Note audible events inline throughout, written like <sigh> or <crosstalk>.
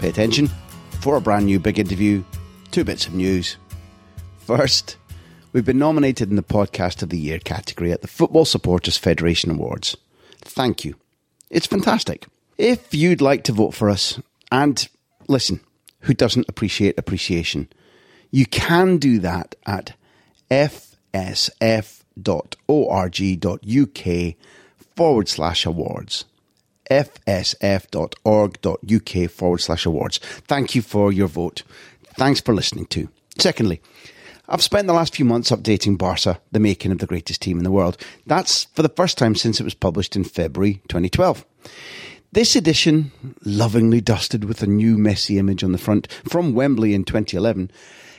pay attention. For a brand new big interview, two bits of news. First, we've been nominated in the Podcast of the Year category at the Football Supporters Federation Awards. Thank you. It's fantastic. If you'd like to vote for us, and listen, who doesn't appreciate appreciation, you can do that at fsf.org.uk forward slash awards fsf.org.uk forward slash awards. Thank you for your vote. Thanks for listening too. Secondly, I've spent the last few months updating Barca, the making of the greatest team in the world. That's for the first time since it was published in February 2012. This edition, lovingly dusted with a new Messi image on the front from Wembley in 2011,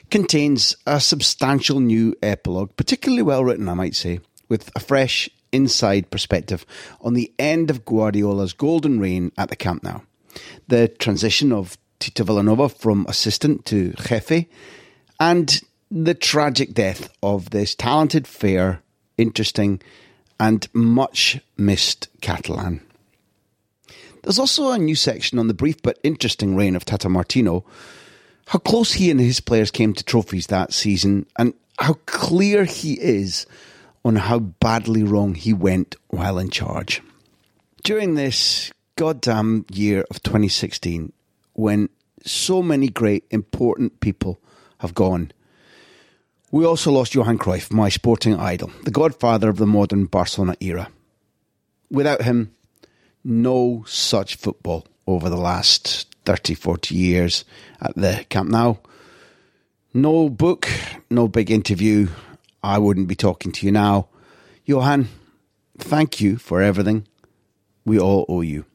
contains a substantial new epilogue, particularly well written, I might say, with a fresh inside perspective on the end of Guardiola's golden reign at the Camp Nou. The transition of Tito Vilanova from assistant to jefe, and the tragic death of this talented, fair, interesting, and much missed Catalan. There's also a new section on the brief but interesting reign of Tata Martino, how close he and his players came to trophies that season, and how clear he is on how badly wrong he went while in charge. During this goddamn year of 2016, when so many great, important people have gone, we also lost Johan Cruyff, my sporting idol, the godfather of the modern Barcelona era. Without him, no such football over the last 30, 40 years at the Camp Nou. No book, no big interview, I wouldn't be talking to you now. Johan, thank you for everything. We all owe you.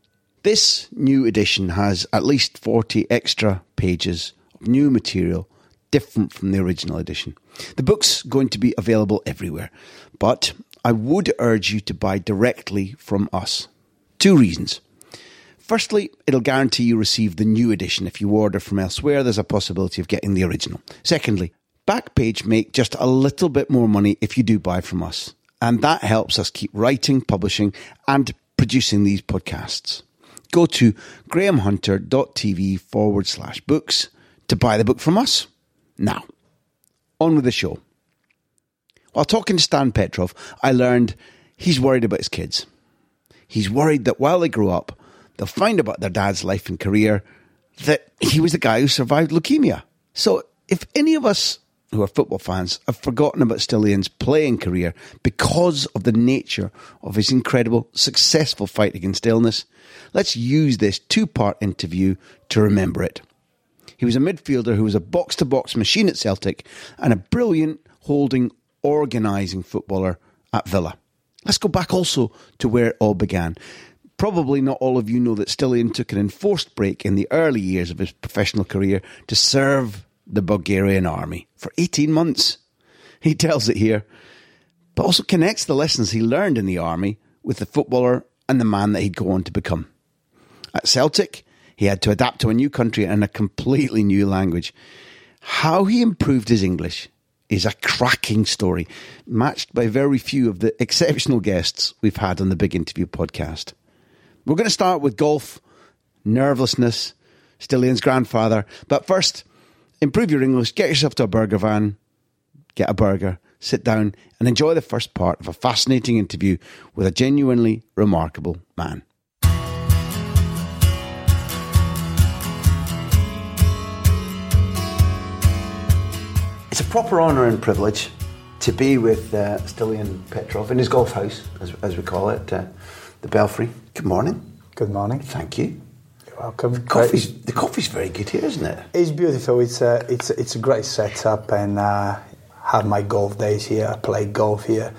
This new edition has at least 40 extra pages of new material different from the original edition. The book's going to be available everywhere, but I would urge you to buy directly from us. Two reasons. Firstly, it'll guarantee you receive the new edition. If you order from elsewhere, there's a possibility of getting the original. Secondly, Backpage make just a little bit more money if you do buy from us. And that helps us keep writing, publishing, and producing these podcasts. Go to grahamhunter.tv forward slash books to buy the book from us. Now, on with the show. While talking to Stan Petrov, I learned he's worried about his kids. He's worried that while they grow up, they'll find about their dad's life and career that he was the guy who survived leukemia. So if any of us who are football fans have forgotten about Stiliyan's playing career because of the nature of his incredible, successful fight against illness. Let's use this two part interview to remember it. He was a midfielder who was a box to box machine at Celtic and a brilliant holding, organising footballer at Villa. Let's go back also to where it all began. Probably not all of you know that Stiliyan took an enforced break in the early years of his professional career to serve the Bulgarian army for 18 months. He tells it here, but also connects the lessons he learned in the army with the footballer and the man that he'd go on to become. At Celtic, he had to adapt to a new country and a completely new language. How he improved his English is a cracking story, matched by very few of the exceptional guests we've had on the Big Interview podcast. We're going to start with golf, nervelessness, Stiliyan's grandfather. But first, improve your English, get yourself to a burger van, get a burger, sit down, and enjoy the first part of a fascinating interview with a genuinely remarkable man. It's a proper honour and privilege to be with uh, Stiliyan Petrov in his golf house, as, as we call it, uh, the Belfry. Good morning. Good morning. Thank you. Welcome. The coffee's, the coffee's very good here, isn't it? It's beautiful. It's a, it's a, it's a great setup, and uh, have my golf days here. I play golf here.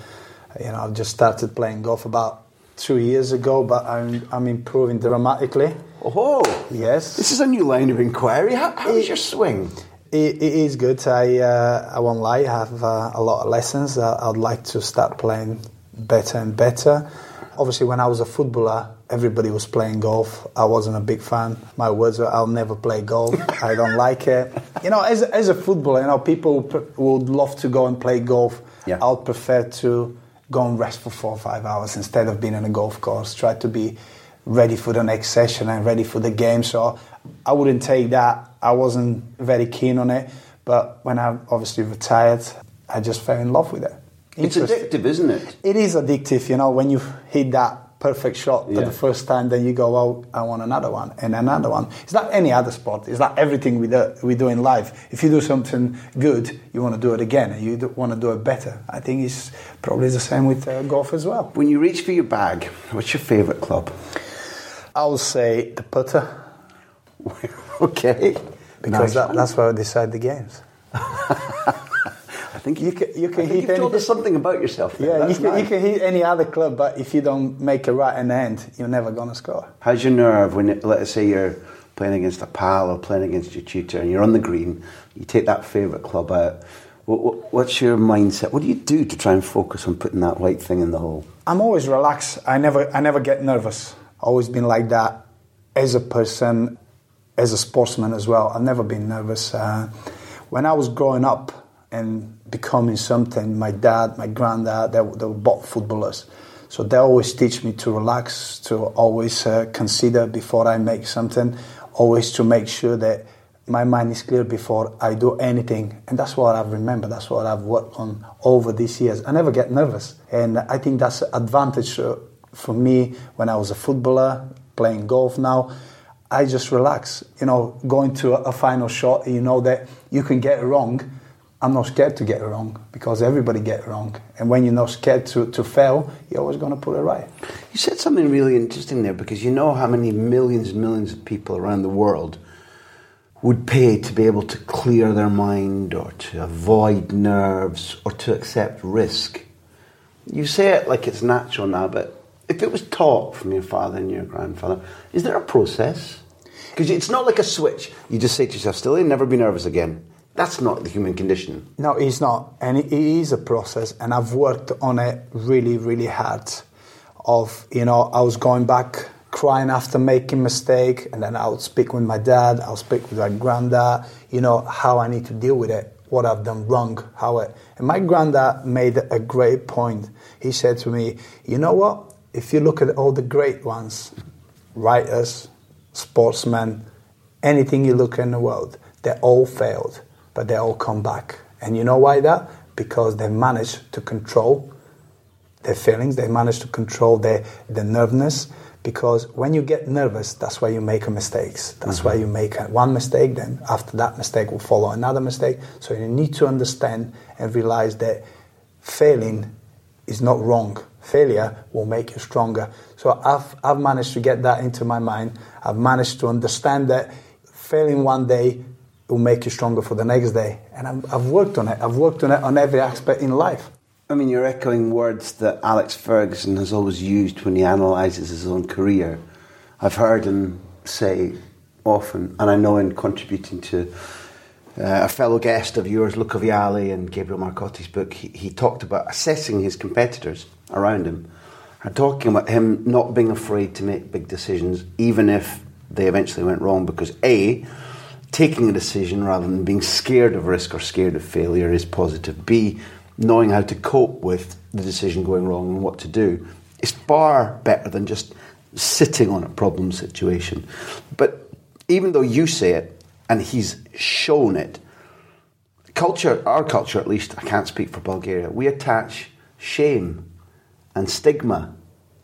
You know, I've just started playing golf about two years ago, but I'm I'm improving dramatically. Oh, Yes. This is a new line of inquiry. How, how's your swing? It, it is good. I uh, I won't lie. I have uh, a lot of lessons. Uh, I'd like to start playing better and better. Obviously, when I was a footballer, everybody was playing golf. I wasn't a big fan. My words were, "I'll never play golf. I don't like it." <laughs> You know, as as a footballer, you know, people would love to go and play golf. Yeah. I'd prefer to go and rest for four or five hours instead of being on a golf course. Try to be ready for the next session and ready for the game. So I wouldn't take that. I wasn't very keen on it. But when I obviously retired, I just fell in love with it. It's addictive, isn't it? It is addictive, you know, when you hit that perfect shot Yeah. for the first time, then you go, oh, I want another one and another one. It's like any other sport. It's like everything we do, we do in life. If you do something good, you want to do it again and you want to do it better. I think it's probably the same with uh, golf as well. When you reach for your bag, what's your favourite club? I would say the putter <laughs> okay. because Nice that, that's where I decide the games. <laughs> I think You can, you can think hit you've told us something about yourself. there. yeah, you can, you can hit any other club, but if you don't make it right in the end, you're never going to score. How's your nerve when, let's say, you're playing against a pal or playing against your tutor and you're on the green, you take that favourite club out. What, what, what's your mindset? What do you do to try and focus on putting that right thing in the hole? I'm always relaxed. I never, I never get nervous. Always been like that as a person, as a sportsman as well. I've never been nervous. Uh, when I was growing up and becoming something, my dad, my granddad, they, were- they were both footballers. So they always teach me to relax, to always uh, consider before I make something, always to make sure that my mind is clear before I do anything. And that's what I've remembered. That's what I've worked on over these years. I never get nervous. And I think that's an advantage uh, for me when I was a footballer, playing golf now. I just relax. You know, going to a, final shot, you know that you can get it wrong. I'm not scared to get it wrong because everybody get it wrong. And when you're not scared to, to fail, you're always going to put it right. You said something really interesting there because you know how many millions and millions of people around the world would pay to be able to clear their mind or to avoid nerves or to accept risk. You say it like it's natural now, but if it was taught from your father and your grandfather, is there a process? Because it's not like a switch. You just say to yourself, still, never be nervous again. That's not the human condition. No, it's not, and it is a process, and I've worked on it really, really hard. Of you know, I was going back crying after making mistake, and then I would speak with my dad, I'll speak with my granddad. You know how I need to deal with it, what I've done wrong, how it. And my granddad made a great point. He said to me, "You know what? If you look at all the great ones, writers, sportsmen, anything you look in the world, they all failed, but they all come back. And you know why that? Because they managed to control their feelings, they managed to control their, their nervousness. Because when you get nervous, that's why you make mistakes. That's why mm-hmm. you make one mistake, then after that mistake will follow another mistake. So you need to understand and realize that failing is not wrong. Failure will make you stronger. So I've, I've managed to get that into my mind. I've managed to understand that failing one day will make you stronger for the next day. And I've, I've worked on it. I've worked on it on every aspect in life. I mean, you're echoing words that Alex Ferguson has always used when he analyses his own career. I've heard him say often, and I know in contributing to uh, a fellow guest of yours, Luca Vialli, and Gabriel Marcotti's book, he, he talked about assessing his competitors around him and talking about him not being afraid to make big decisions, even if they eventually went wrong, because A, taking a decision rather than being scared of risk or scared of failure is positive. B, knowing how to cope with the decision going wrong and what to do is far better than just sitting on a problem situation. But even though you say it and he's shown it, culture, our culture at least, I can't speak for Bulgaria, we attach shame and stigma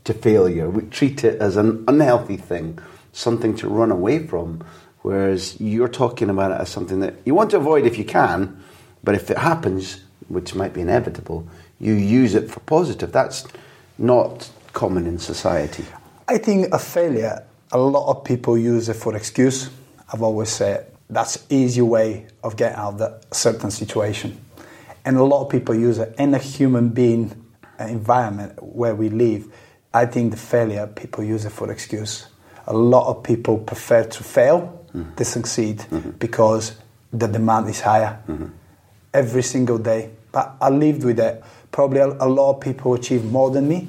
to failure. We treat it as an unhealthy thing, something to run away from. Whereas you're talking about it as something that you want to avoid if you can, but if it happens, which might be inevitable, you use it for positive. That's not common in society. I think a failure, a lot of people use it for excuse. I've always said that's easy way of getting out of a certain situation. And a lot of people use it in a human being uh, environment where we live. I think the failure, people use it for excuse. A lot of people prefer to fail mm-hmm. to succeed mm-hmm. because the demand is higher every single day. But I lived with it. Probably a, a lot of people achieve more than me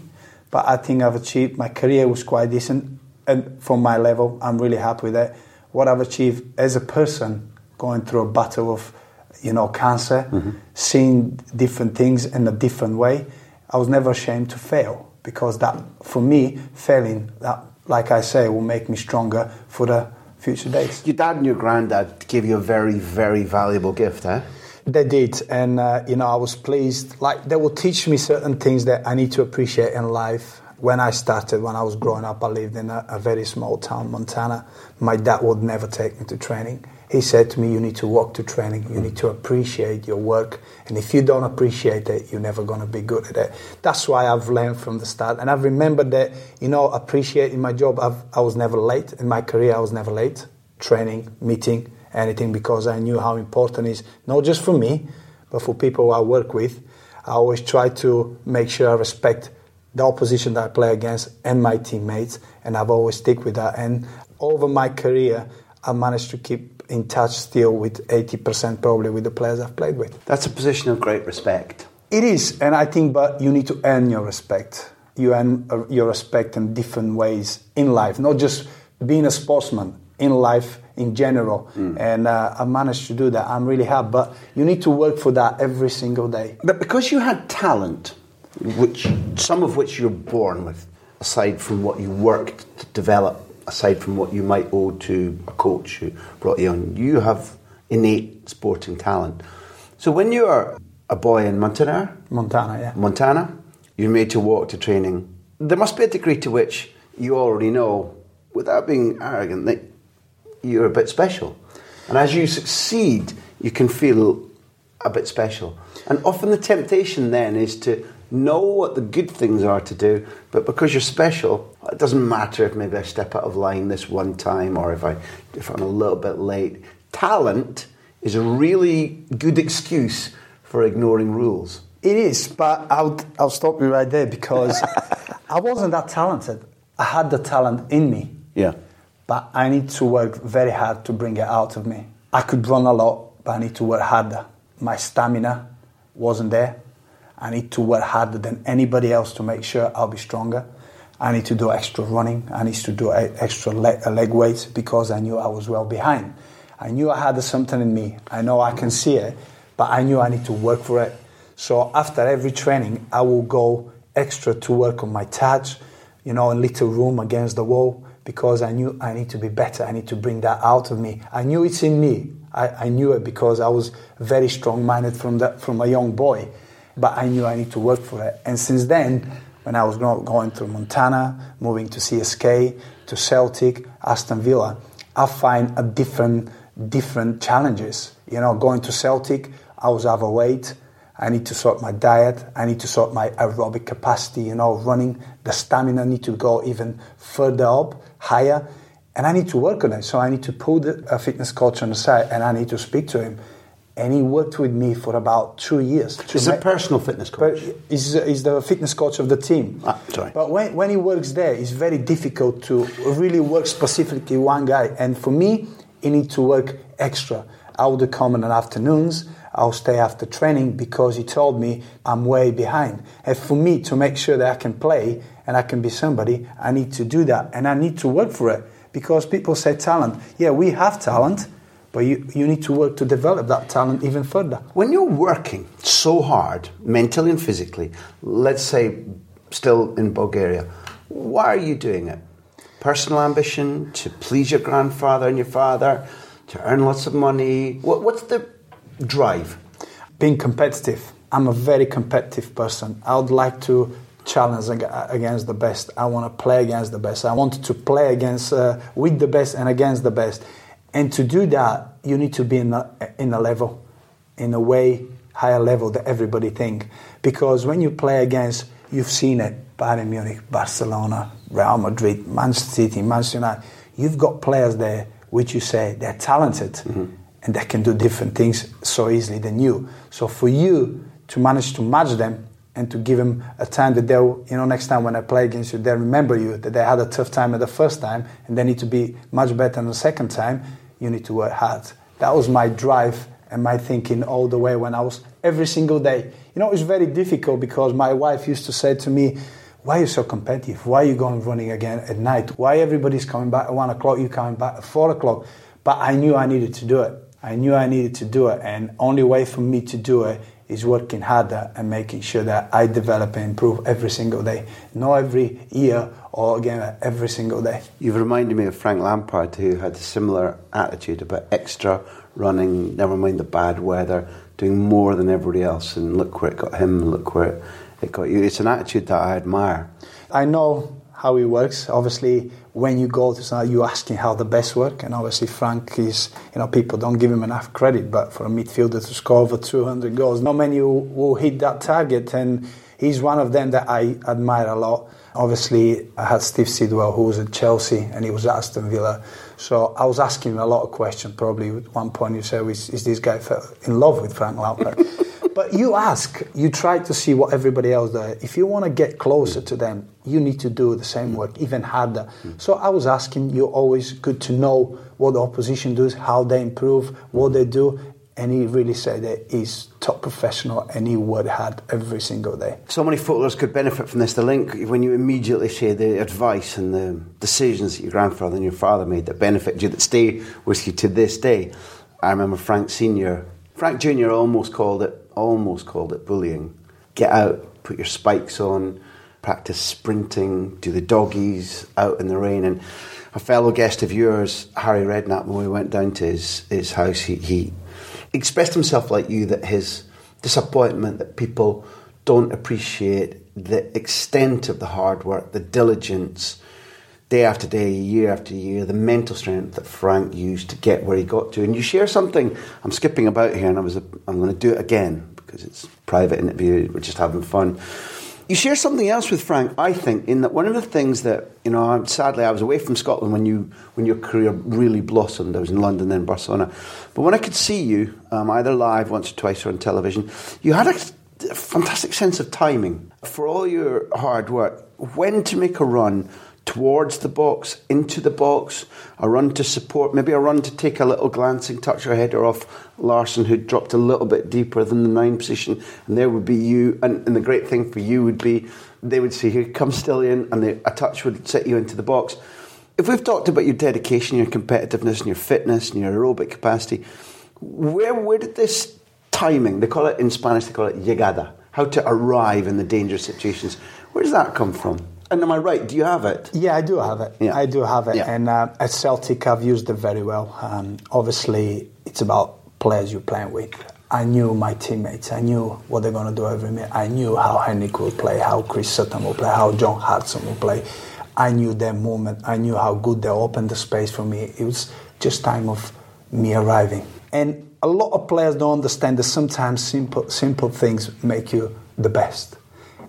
but I think I've achieved. My career was quite decent, and from my level, I'm really happy with that. What I've achieved as a person, going through a battle of, you know, cancer, mm-hmm. seeing different things in a different way, I was never ashamed to fail because that, for me, failing, that, like I say, will make me stronger for the future days. Your dad and your granddad gave you a very, very valuable gift, eh? They did, and uh, you know I was pleased. Like they will teach me certain things that I need to appreciate in life. When I started, when I was growing up, I lived in a, a very small town, Montana. My dad would never take me to training. He said to me, "You need to walk to training. You need to appreciate your work, and if you don't appreciate it, you're never going to be good at it." That's why I've learned from the start, and I've remembered that you know appreciating my job. I've, I was never late in my career. I was never late. Training, meeting, anything because I knew how important it is, not just for me, but for people I work with. I always try to make sure I respect the opposition that I play against and my teammates, and I've always stick with that. And over my career, I managed to keep in touch still with 80% probably with the players I've played with. That's a position of great respect. It is, and I think, but you need to earn your respect. You earn uh, your respect in different ways in life, not just being a sportsman in life in general. Mm. And uh, I managed to do that. I'm really happy. But you need to work for that every single day. But because you had talent, which some of which you're born with, aside from what you worked to develop, aside from what you might owe to a coach who brought you on, you have innate sporting talent. So when you are a boy in Montana, Montana, yeah, Montana, you're made to walk to training. There must be a degree to which you already know, without being arrogant, that you're a bit special. And as you succeed, you can feel a bit special. And often the temptation then is to know what the good things are to do, but because you're special, it doesn't matter if maybe I step out of line this one time or if I if I'm a little bit late. Talent is a really good excuse for ignoring rules. It is, but I'll, I'll stop you right there because <laughs> I wasn't that talented. I had the talent in me. Yeah but I need to work very hard to bring it out of me. I could run a lot, but I need to work harder. My stamina wasn't there. I need to work harder than anybody else to make sure I'll be stronger. I need to do extra running. I need to do extra leg, uh, leg weights because I knew I was well behind. I knew I had something in me. I know I can see it, but I knew I need to work for it. So after every training, I will go extra to work on my touch, you know, a little room against the wall because I knew I need to be better. I need to bring that out of me. I knew it's in me. I, I knew it because I was very strong-minded from that from a young boy, but I knew I need to work for it. And since then, when I was going through Montana, moving to CSK, to Celtic, Aston Villa, I find a different different challenges. You know, going to Celtic, I was overweight. I need to sort my diet. I need to sort my aerobic capacity, you know, running. The stamina need to go even further up, higher. And I need to work on it. So I need to put a fitness coach on the side and I need to speak to him. And he worked with me for about two years. He's a personal fitness coach. He's, he's the fitness coach of the team. Ah, sorry. But when, when he works there, it's very difficult to really work specifically one guy. And for me, he need to work extra. I would come in the afternoons. I'll stay after training because he told me I'm way behind. And for me to make sure that I can play and I can be somebody, I need to do that and I need to work for it because people say talent. Yeah, we have talent, But you, you need to work to develop that talent even further. When you're working so hard, mentally and physically, let's say still in Bulgaria, why are you doing it? Personal ambition, to please your grandfather and your father, to earn lots of money? What, what's the drive? Being competitive. I'm a very competitive person. I would like to challenge against the best. I want to play against the best. I want to play against uh, with the best and against the best. And to do that, you need to be in a, in a level, in a way higher level that everybody think. Because when you play against, you've seen it, Bayern Munich, Barcelona, Real Madrid, Manchester City, Manchester United. You've got players there which you say they're talented mm-hmm. and they can do different things so easily than you. So for you to manage to match them and to give them a time that they'll, you know, next time when I play against you, they'll remember you, that they had a tough time at the first time and they need to be much better in the second time, you need to work hard. That was my drive and my thinking all the way when I was every single day. You know, it was very difficult because my wife used to say to me, why are you so competitive? Why are you going running again at night? Why everybody's coming back at one o'clock, you coming back at four o'clock? But I knew I needed to do it. I knew I needed to do it, and only way for me to do it is working harder and making sure that I develop and improve every single day. Not every year or again every single day. You've reminded me of Frank Lampard, who had a similar attitude about extra running, never mind the bad weather, doing more than everybody else. And look where it got him, look where it got you. It's an attitude that I admire. I know how it works. Obviously, when you go to you're asking how the best work, and obviously Frank is, you know, people don't give him enough credit, but for a midfielder to score over 200 goals, not many will, will hit that target, and he's one of them that I admire a lot. Obviously, I had Steve Sidwell, who was at Chelsea, and he was at Aston Villa. So I was asking him a lot of questions. Probably at one point, you said, "Is, is this guy in love with Frank Lampard?" <laughs> But you ask, you try to see what everybody else does. If you want to get closer to them, you need to do the same work, even harder. Mm. So I was asking, you're always good to know what the opposition does, how they improve, what they do. And he really said that he's top professional and he would hard every single day. So many footballers could benefit from this. The link, when you immediately share the advice and the decisions that your grandfather and your father made that benefit you, that stay with you to this day. I remember Frank Sr., Frank Jr. almost called it almost called it bullying. Get out, put your spikes on, practice sprinting, do the doggies out in the rain. And a fellow guest of yours, Harry Redknapp, when we went down to his, his house, he, he expressed himself like you that his disappointment that people don't appreciate the extent of the hard work, the diligence, day after day, year after year, the mental strength that Frank used to get where he got to. And you share something. I'm skipping about here, and I was I'm going to do it again because it's private interview. We're just having fun. You share something else with Frank, I think, in that one of the things that you know. Sadly, I was away from Scotland when you when your career really blossomed. I was in London, then Barcelona. But when I could see you, um, either live once or twice or on television, you had a fantastic sense of timing for all your hard work. When to make a run, towards the box, into the box, a run to support, maybe a run to take a little glancing touch or header off Larsson, who dropped a little bit deeper than the nine position, and there would be you. And, and the great thing for you would be they would say, Here comes Stiliyan, and a touch would set you into the box. If we've talked about your dedication, your competitiveness, and your fitness, and your aerobic capacity, where, where did this timing, they call it in Spanish, they call it llegada, how to arrive in the dangerous situations, where does that come from? And am I right? Do you have it? Yeah, I do have it. Yeah. I do have it. Yeah. And uh, at Celtic, I've used it very well. Um, obviously, it's about players you're playing with. I knew my teammates. I knew what they're going to do every minute. I knew how Henrik will play, how Chris Sutton will play, how John Hartson will play. I knew their movement. I knew how good they opened the space for me. It was just time of me arriving. And a lot of players don't understand that sometimes simple, simple things make you the best.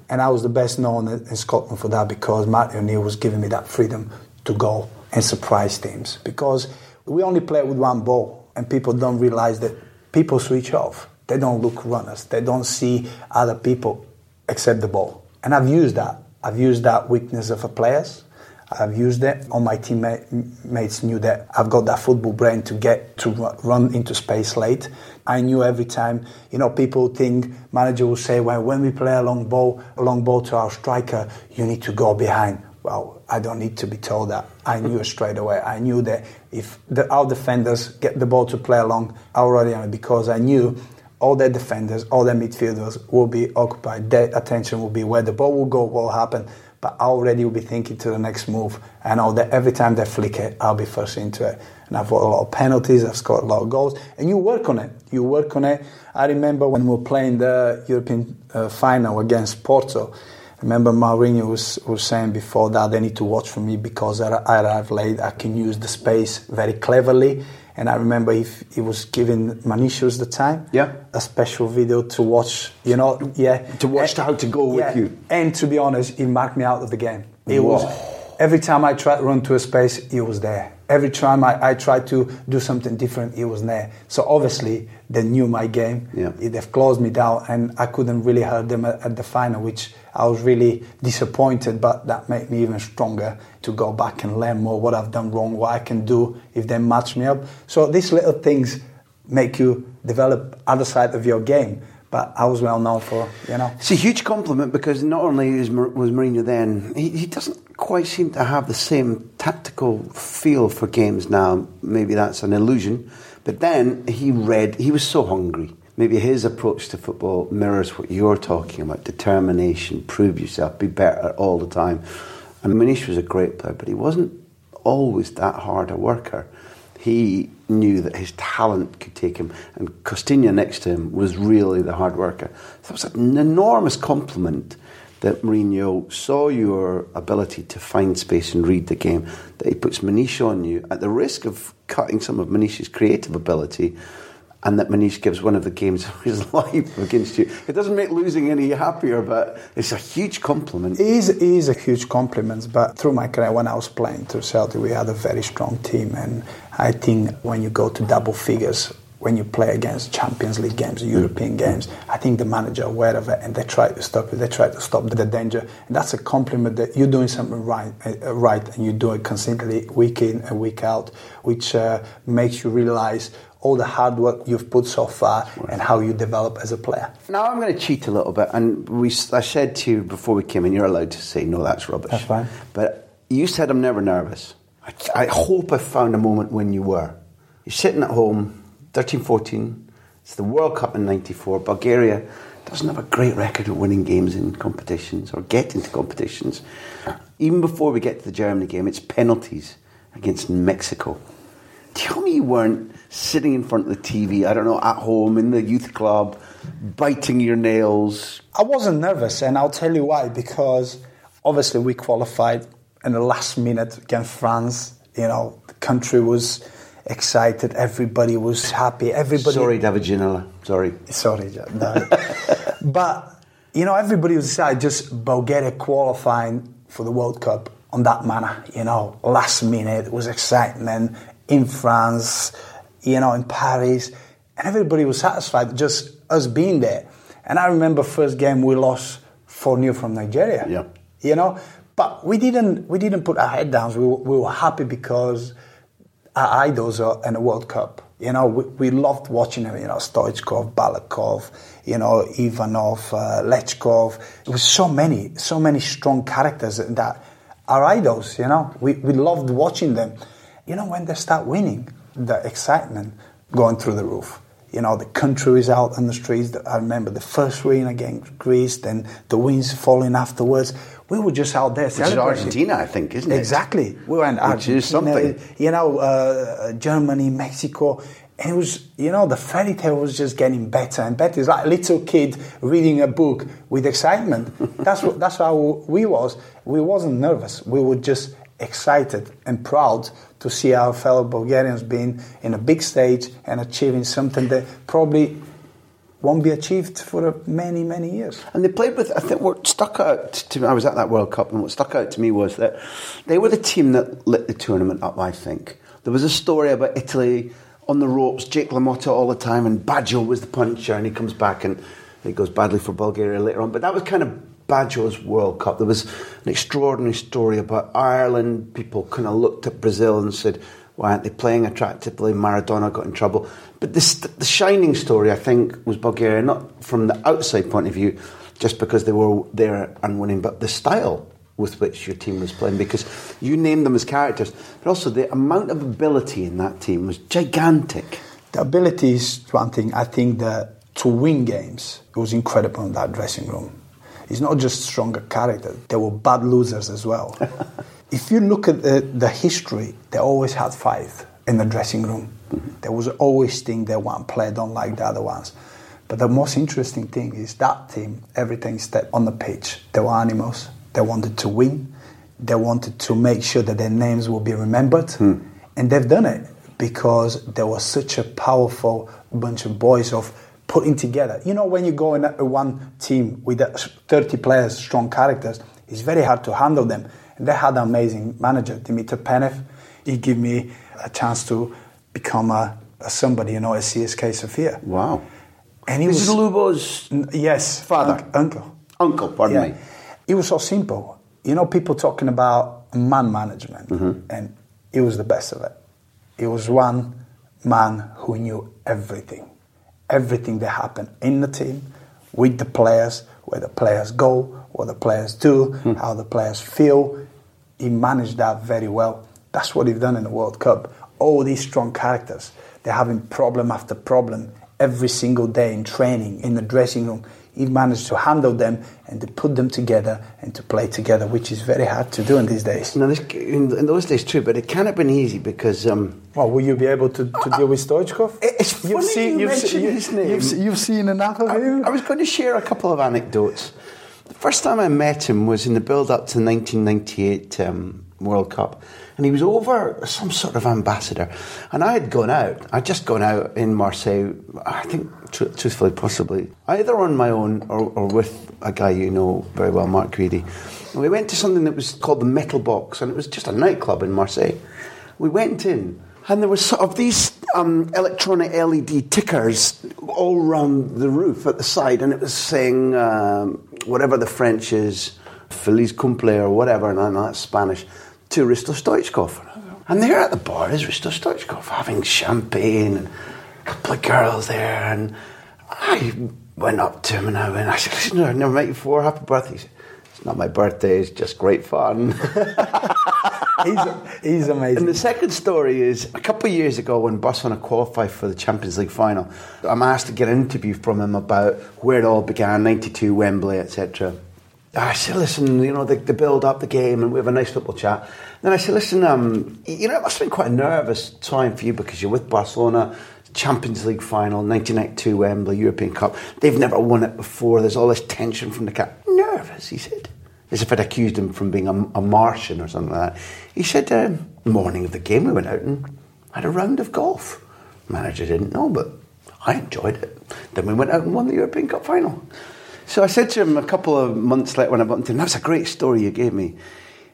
And I was the best known in Scotland for that because Martin O'Neill was giving me that freedom to go and surprise teams. Because we only play with one ball, and people don't realize that people switch off. They don't look runners. They don't see other people except the ball. And I've used that. I've used that weakness of a players I've used it. All my teammates knew that I've got that football brain to get to run into space late. I knew every time, you know, people think manager will say, well, when we play a long ball, a long ball to our striker, you need to go behind. Well, I don't need to be told that. I knew straight away. I knew that if the, our defenders get the ball to play along, I already because I knew all their defenders, all their midfielders will be occupied. Their attention will be where the ball will go, what will happen. But I already will be thinking to the next move. And know that every time they flick it, I'll be first into it. And I've got a lot of penalties, I've scored a lot of goals. And you work on it. You work on it. I remember when we were playing the European uh, final against Porto remember Mourinho was, was saying before that they need to watch for me because I, I arrive late. I can use the space very cleverly. And I remember if he was giving Vinicius the time, yeah, a special video to watch. You know, yeah, to watch and, how to go yeah, with you. And to be honest, he marked me out of the game. It Whoa. was every time I tried to run to a space, he was there. Every time I, I tried to do something different, he was there. So obviously they knew my game. Yeah. They've closed me down, and I couldn't really hurt them at, at the final, which I was really disappointed, but that made me even stronger to go back and learn more what I've done wrong, what I can do if they match me up. So these little things make you develop other side of your game. But I was well known for, you know. It's a huge compliment because not only is, was Mourinho then, he, he doesn't quite seem to have the same tactical feel for games now. Maybe that's an illusion. But then he read, he was so hungry maybe his approach to football mirrors what you're talking about determination, prove yourself, be better all the time. And Maniche was a great player, but he wasn't always that hard a worker. He knew that his talent could take him, and Costinha next to him was really the hard worker. So it was an enormous compliment that Mourinho saw your ability to find space and read the game, that he puts Maniche on you at the risk of cutting some of Maniche's creative ability and that Maniche gives one of the games of his <laughs> life against you. It doesn't make losing any happier, but it's a huge compliment. It is, it is a huge compliment, but through my career, when I was playing through Celtic, we had a very strong team, and I think when you go to double figures, when you play against Champions League games, European mm. games, I think the manager aware of it and they try to stop it. They try to stop the danger, and that's a compliment that you're doing something right, uh, right, and you do it consistently, week in and week out, which uh, makes you realize all the hard work you've put so far and how you develop as a player. Now I'm going to cheat a little bit, and we I said to you before we came in, you're allowed to say no, that's rubbish. That's fine. But you said I'm never nervous. I, I hope I found a moment when you were. You're sitting at home, 13, 14. It's the World Cup in '94. Bulgaria doesn't have a great record of winning games in competitions or getting to competitions. Even before we get to the Germany game, it's penalties against Mexico. Tell me you weren't sitting in front of the TV, I don't know, at home, in the youth club, biting your nails? I wasn't nervous, and I'll tell you why. Because obviously we qualified in the last minute against France. You know, the country was excited, everybody was happy. Everybody. Sorry, David Ginola. Sorry. Sorry, no. <laughs> but you know, everybody was excited. Just Bulgaria qualifying for the World Cup on that manner. You know, last minute was exciting, and in France you know, in Paris, and everybody was satisfied just us being there. And I remember first game we lost 4 0 from Nigeria. Yeah. You know, but we didn't we didn't put our head down. We, we were happy because our idols are in the World Cup. You know, we, we loved watching them. You know, Stoichkov, Balakov, you know, Ivanov, uh, Lechkov. It was so many, so many strong characters that are idols. You know, we we loved watching them. You know, when they start winning, the excitement going through the roof. You know, the country is out on the streets. I remember the first win against Greece, then the winds falling afterwards. We were just out there celebrating. Argentina, I think, isn't it? Exactly. We in Argentina, something. you know, uh, Germany, Mexico. And it was, you know, the fairy tale was just getting better and better. It's like a little kid reading a book with excitement. <laughs> that's what, that's how we was. We wasn't nervous. We were just excited and proud to see our fellow Bulgarians being in a big stage and achieving something that probably won't be achieved for many, many years. And they played with, I think what stuck out to me, I was at that World Cup, and what stuck out to me was that they were the team that lit the tournament up, I think. There was a story about Italy on the ropes, Jake LaMotta all the time, and Baggio was the puncher, and he comes back and it goes badly for Bulgaria later on. But that was kind of Baggio's World Cup. There was an extraordinary story about Ireland. People kind of looked at Brazil and said, why aren't they playing attractively? Maradona got in trouble. But this, the shining story, I think, was Bulgaria, not from the outside point of view, just because they were there and winning, but the style with which your team was playing because you named them as characters, but also the amount of ability in that team was gigantic. The ability is one thing. I think that to win games, it was incredible in that dressing room. It's not just stronger character, they were bad losers as well. <laughs> if you look at the, the history, they always had five in the dressing room. Mm-hmm. There was always thing that one player don't like the other ones. But the most interesting thing is that team, everything step on the pitch. They were animals. They wanted to win. They wanted to make sure that their names will be remembered. Hmm. And they've done it because there was such a powerful bunch of boys of putting together. You know, when you go in a, one team with 30 players, strong characters, it's very hard to handle them. And they had an amazing manager, Dimitar Penev. He gave me a chance to become a, a somebody, you know, at CSK Sofia. Wow. And he this was is Lubo's yes father, uncle. Uncle, pardon yeah. me. It was so simple. You know, people talking about man management, mm-hmm. and he was the best of it. He was one man who knew everything, everything that happened in the team, with the players, where the players go, what the players do, mm. how the players feel. He managed that very well. That's what he's done in the World Cup. All these strong characters, they're having problem after problem every single day in training, in the dressing room. He managed to handle them and to put them together and to play together, which is very hard to do in these days. No, this, in, in, those days too, but it can't have been easy because. Um, well, will you be able to, to deal with Stoichkov? It's funny you've seen, you have you, his name. You've, you've, seen enough of him. I, I was going to share a couple of anecdotes. The first time I met him was in the build up to the 1998 um, World Cup and he was over some sort of ambassador. And I had gone out, I'd just gone out in Marseille, I think, tr- truthfully, possibly, either on my own or, or, with a guy you know very well, Mark Guidi. And we went to something that was called the Metal Box, and it was just a nightclub in Marseille. We went in, and there was sort of these um, electronic LED tickers all around the roof at the side, and it was saying um, whatever the French is, Feliz Cumple or whatever, and that's Spanish to Hristo Stoichkov. And there at the bar is Hristo Stoichkov having champagne and a couple of girls there. And I went up to him and I went, I said, listen, I've never met you before. Happy birthday. He said, it's not my birthday, it's just great fun. <laughs> he's, he's amazing. And the second story is a couple of years ago when Barcelona qualified for the Champions League final, I'm asked to get an interview from him about where it all began 92, Wembley, etc. I said, listen, you know, they, the, build up the game and we have a nice football chat. Then I said, listen, um, you know, it must have been quite a nervous time for you because you're with Barcelona, Champions League final, 1992 Wembley European Cup. They've never won it before. There's all this tension from the cap. Nervous, he said. As if I'd accused him from being a, a Martian or something like that. He said, um, morning of the game, we went out and had a round of golf. Manager didn't know, but I enjoyed it. Then we went out and won the European Cup final. So I said to him a couple of months later when I bumped him, that's a great story you gave me.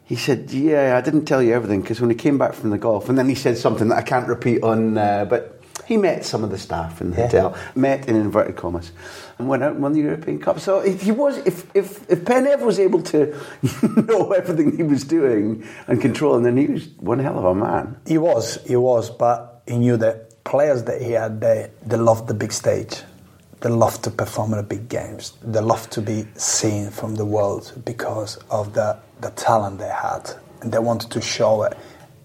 He said, yeah, I didn't tell you everything because when he came back from the golf, and then he said something that I can't repeat on, uh, but he met some of the staff in the yeah. hotel, met in inverted commas, and went out and won the European Cup. So if he was, if, if, if Penev was able to <laughs> know everything he was doing and controlling, then he was one hell of a man. He was, he was, but he knew that players that he had, they, they loved the big stage they love to perform in the big games. They love to be seen from the world because of the, the talent they had. And they wanted to show it.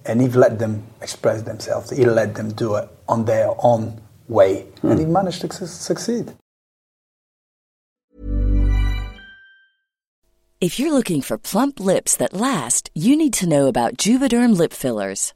And he let them express themselves. He let them do it on their own way. Mm. And he managed to su- succeed. If you're looking for plump lips that last, you need to know about Juvederm lip fillers.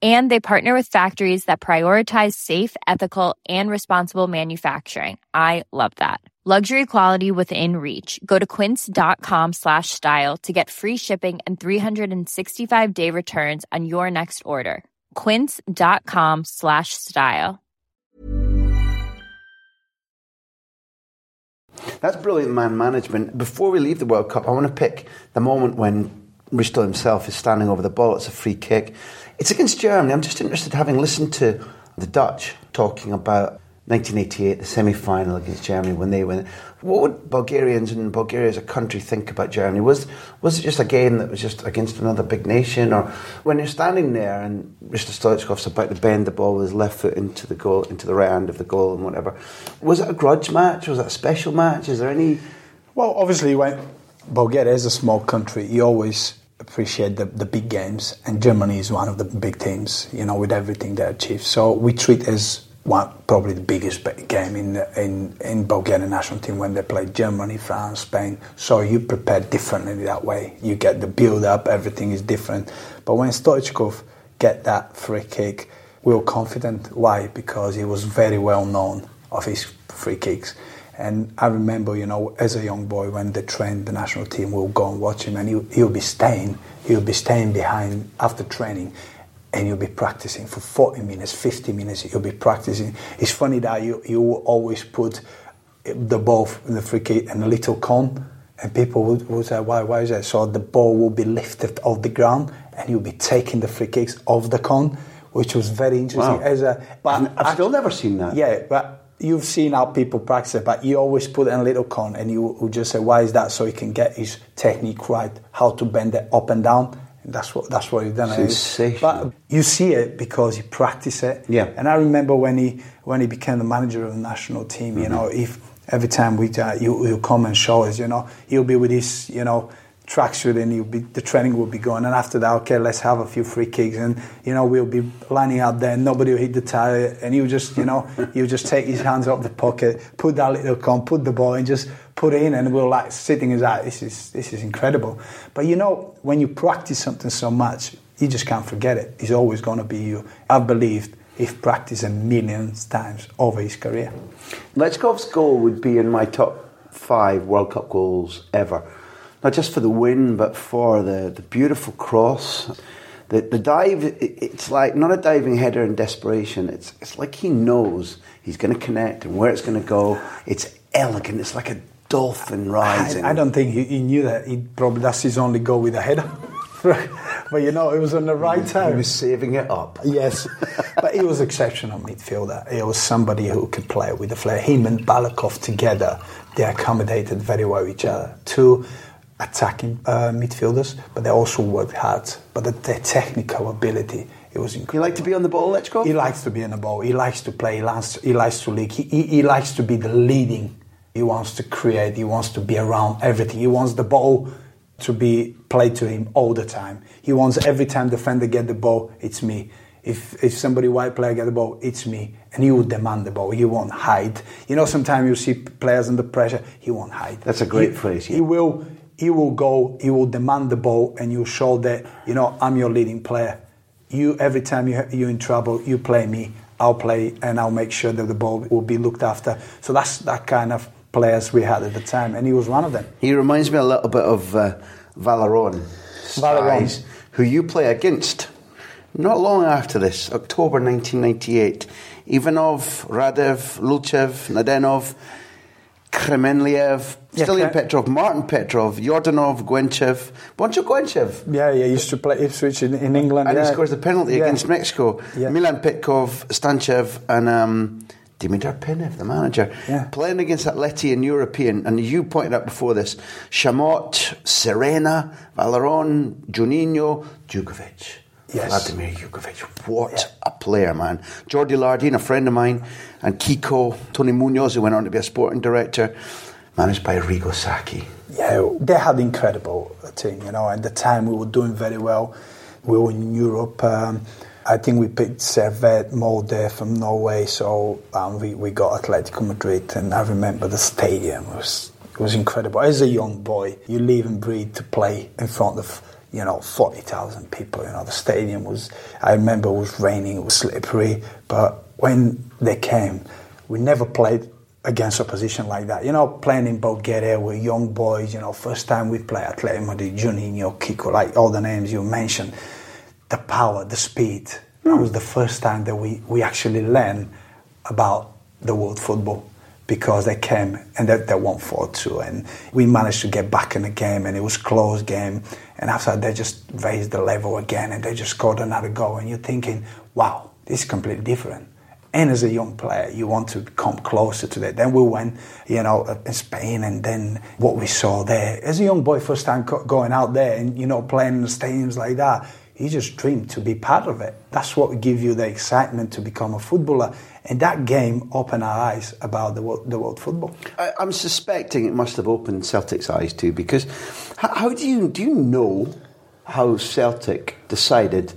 And they partner with factories that prioritize safe, ethical, and responsible manufacturing. I love that. Luxury quality within reach. Go to quince.com slash style to get free shipping and 365 day returns on your next order. Quince.com slash style. That's brilliant man management. Before we leave the World Cup, I want to pick the moment when Hristo himself is standing over the ball. It's a free kick. It's against Germany. I'm just interested, having listened to the Dutch talking about 1988, the semi final against Germany when they win. What would Bulgarians and Bulgaria as a country think about Germany? Was was it just a game that was just against another big nation? Or when you're standing there and Mr. Stoichkov's about to bend the ball with his left foot into the goal, into the right hand of the goal and whatever, was it a grudge match? Was it a special match? Is there any. Well, obviously, when Bulgaria is a small country, you always appreciate the, the big games, and Germany is one of the big teams, you know, with everything they achieve. So we treat as one probably the biggest game in in in Bulgarian national team when they play Germany, France, Spain. So you prepare differently that way. You get the build up, everything is different. But when Stoichkov get that free kick, we were confident. Why? Because he was very well known of his free kicks. And I remember, you know, as a young boy, when they trained the national team, we'll go and watch him, and he'll, he'll be staying, he'll be staying behind after training, and you'll be practicing for 40 minutes, 50 minutes, you'll be practicing. It's funny that you, you always put the ball in the free kick in a little cone, and people would, would say, why, why is that? So the ball will be lifted off the ground, and you'll be taking the free kicks off the cone, which was very interesting. Wow. As a, but I've still never seen that. Yeah, but you've seen how people practice it, but you always put in a little cone, and you would just say, why is that? So he can get his technique right, how to bend it up and down. That's what that's what he's done. Sensational. But you see it because he practice it. Yeah. And I remember when he when he became the manager of the national team. You Mm-hmm. know, if every time we uh, you you come and show us, you know, he'll be with his you know tracksuit and be the training will be gone. And after that, okay, let's have a few free kicks, and you know we'll be lining up there. and Nobody will hit the tire, and he'll just you know <laughs> he'll just take his hands out the pocket, put that little con, put the ball, and just put in, and we're like sitting as that. This is this is incredible. But you know when you practice something so much, you just can't forget it. It's always going to be you. I've believed if practiced a million times over his career. Lechkov's goal would be in my top five World Cup goals ever. Not just for the win, but for the, the beautiful cross. The, the dive, it's like not a diving header in desperation. It's, it's like he knows he's going to connect and where it's going to go. It's elegant. It's like a dolphin rising. I, I don't think he, he knew that. He probably that's his only goal with a header. <laughs> but you know, it was on the right time. He was saving it up. Yes, but he was exceptional midfielder. He was somebody who could play with the flair. Him and Balakov together, they accommodated very well each other. Two attacking uh, midfielders, but they also worked hard. But the, their technical ability, it was incredible. You like to be on the ball, Lechkov? He likes to be in the ball. He likes to play. He likes, he likes to lead. He, he, he likes to be the leading. He wants to create. He wants to be around everything. He wants the ball to be played to him all the time. He wants every time the defender get the ball, it's me. If if somebody white player get the ball, it's me, and he will demand the ball. He won't hide. You know, sometimes you see players under pressure. He won't hide. That's a great he, phrase, yeah. He will. He will go. He will demand the ball, and you show that you know I'm your leading player. You every time you you're in trouble, you play me. I'll play, and I'll make sure that the ball will be looked after. So that's that kind of players we had at the time, and he was one of them. He reminds me a little bit of uh, Valeron, Valeron. Who you play against. Not long after this, October 1998, Ivanov, Radev, Lulchev, Nadenov, Kremenliev, Yeah, Petrov, Martin Petrov, Yordanov, Genchev, Boncho Gwenchev. Yeah, yeah. He used to play Ipswich in, in England. And yeah. he scores the penalty Yeah. against Mexico. Milan Petkov, Stanchev, and um, Dimitar Penev, the manager, playing against Atleti in European. And you pointed out before this Chamot, Serena, Valeron, Juninho, Jugovic. Yes. Vladimir Jugovic. What a player, man. Jordi Lardin, a friend of mine, and Kiko, Tony Munoz, who went on to be a sporting director, managed by Arrigo Sacchi. Yeah, they had incredible team. You know, at the time we were doing very well. We were in Europe. Um, I think we picked Servet Molde from Norway, so um, we, we got Atletico Madrid, and I remember the stadium was it was incredible. As a young boy, you live and breathe to play in front of you know forty thousand people. You know, the stadium was. I remember it was raining, it was slippery, but when they came, we never played against opposition like that. You know, playing in Bulgaria with young boys, you know, first time we play Atletico Madrid, Juninho, Kiko, like all the names you mentioned, the power, the speed. That hmm. was the first time that we, we actually learned about the world football because they came and they, they won 4-2 and we managed to get back in the game and it was close game and after that they just raised the level again and they just scored another goal and you're thinking, wow, this is completely different. And as a young player, you want to come closer to that. Then we went, you know, uh, in Spain, and then what we saw there. As a young boy, first time going out there and, you know, playing in the stadiums like that, you just dream to be part of it. That's what would give you the excitement to become a footballer. And that game opened our eyes about the world, the world football. I, I'm suspecting it must have opened Celtic's eyes too, because how, how do you do you know how Celtic decided?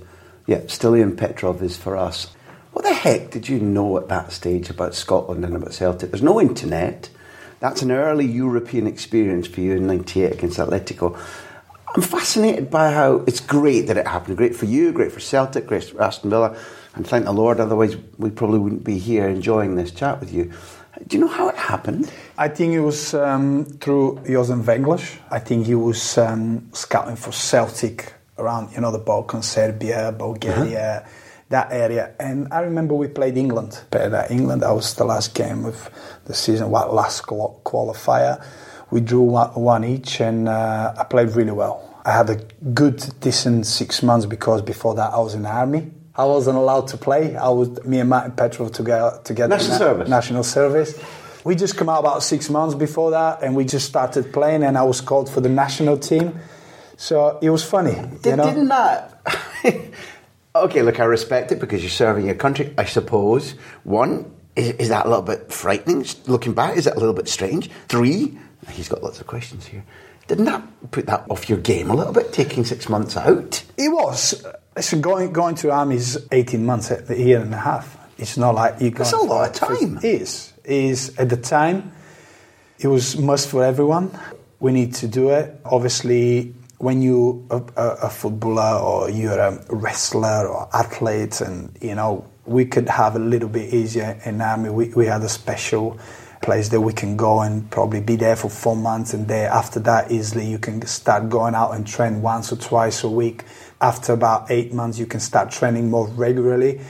Yeah, Stiliyan Petrov is for us. What the heck did you know at that stage about Scotland and about Celtic? There's no internet. That's an early European experience for you in '98 against Atletico. I'm fascinated by how it's great that it happened. Great for you, great for Celtic, great for Aston Villa, and thank the Lord. Otherwise, we probably wouldn't be here enjoying this chat with you. Do you know how it happened? I think it was um, through Jozef Venglos. I think he was um, scouting for Celtic around, you know, the Balkans, Serbia, Bulgaria, that area. And I remember we played England. Played at England. That was the last game of the season, what last qual- qualifier. We drew one, one each, and uh, I played really well. I had a good, decent six months because before that I was in the army. I wasn't allowed to play. I was me and Martin Petrov together. together National service? national service. We just come out about six months before that, and we just started playing, and I was called for the national team. So it was funny, Did, you know. Didn't that? <laughs> okay, look, I respect it because you're serving your country. I suppose one is, is that a little bit frightening? Looking back, is that a little bit strange? Three, he's got lots of questions here. Didn't that put that off your game a little bit? Taking six months out. It was. Listen, going going to army is eighteen months, a year and a half. It's not like you. That's a lot of time. It is. Is at the time, it was must for everyone. We need to do it. Obviously, when you a, a, a footballer or you're a wrestler or athlete, and you know we could have a little bit easier in army. We we had a special place that we can go and probably be there for four months, and there after that easily you can start going out and train once or twice a week. After about eight months, you can start training more regularly.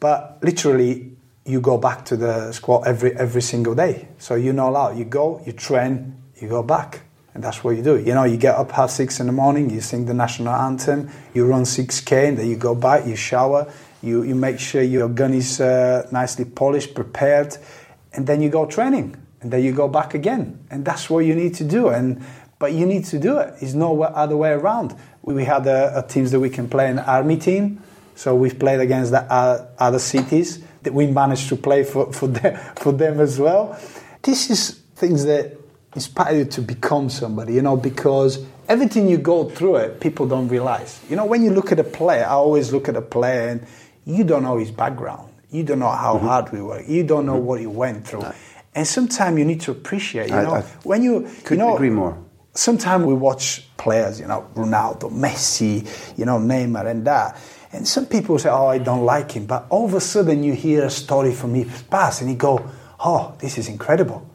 But literally, you go back to the squad every every single day. So you're not allowed. You go, you train, you go back, and that's what you do. You know, you get up half six in the morning, you sing the national anthem, you run six k, and then you go back, you shower, you you make sure your gun is uh, nicely polished, prepared, and then you go training, and then you go back again, and that's what you need to do. And but you need to do it. It's no other way around. We had a, a teams that we can play an army team. So we've played against the uh, other cities that we managed to play for, for, them, <laughs> for them as well. This is things that inspire you to become somebody, you know, because everything you go through it, people don't realize. You know, when you look at a player, I always look at a player and you don't know his background. You don't know how Mm-hmm. hard we work. You don't know what he went through. And sometimes you need to appreciate, you I- know, I when you, you couldn't know, agree more. Sometimes we watch players, you know, Ronaldo, Messi, you know, Neymar and that. And some people say, oh, I don't like him. But all of a sudden you hear a story from his past and you go, oh, this is incredible.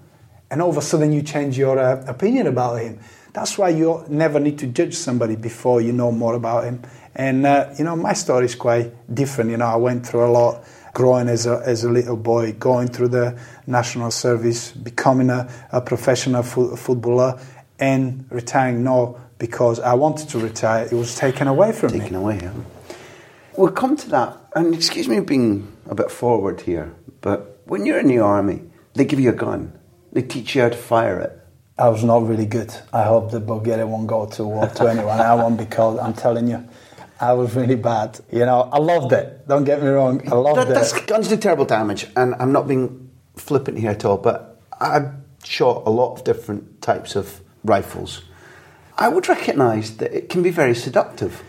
And all of a sudden you change your uh, opinion about him. That's why you never need to judge somebody before you know more about him. And, uh, you know, my story is quite different. You know, I went through a lot growing as a, as a little boy, going through the national service, becoming a, a professional fo- footballer, and retiring No, because I wanted to retire. It was taken away from Taken me. away, yeah. We'll come to that. And excuse me being a bit forward here, but when you're in the army, they give you a gun. They teach you how to fire it. I was not really good. I hope that Bulgaria won't go to war to anyone. I won't because I'm telling you, I was really bad. You know, I loved it. Don't get me wrong. I loved That, that's, it. guns do terrible damage, and I'm not being flippant here at all, but I've shot a lot of different types of rifles. I would recognise that it can be very seductive.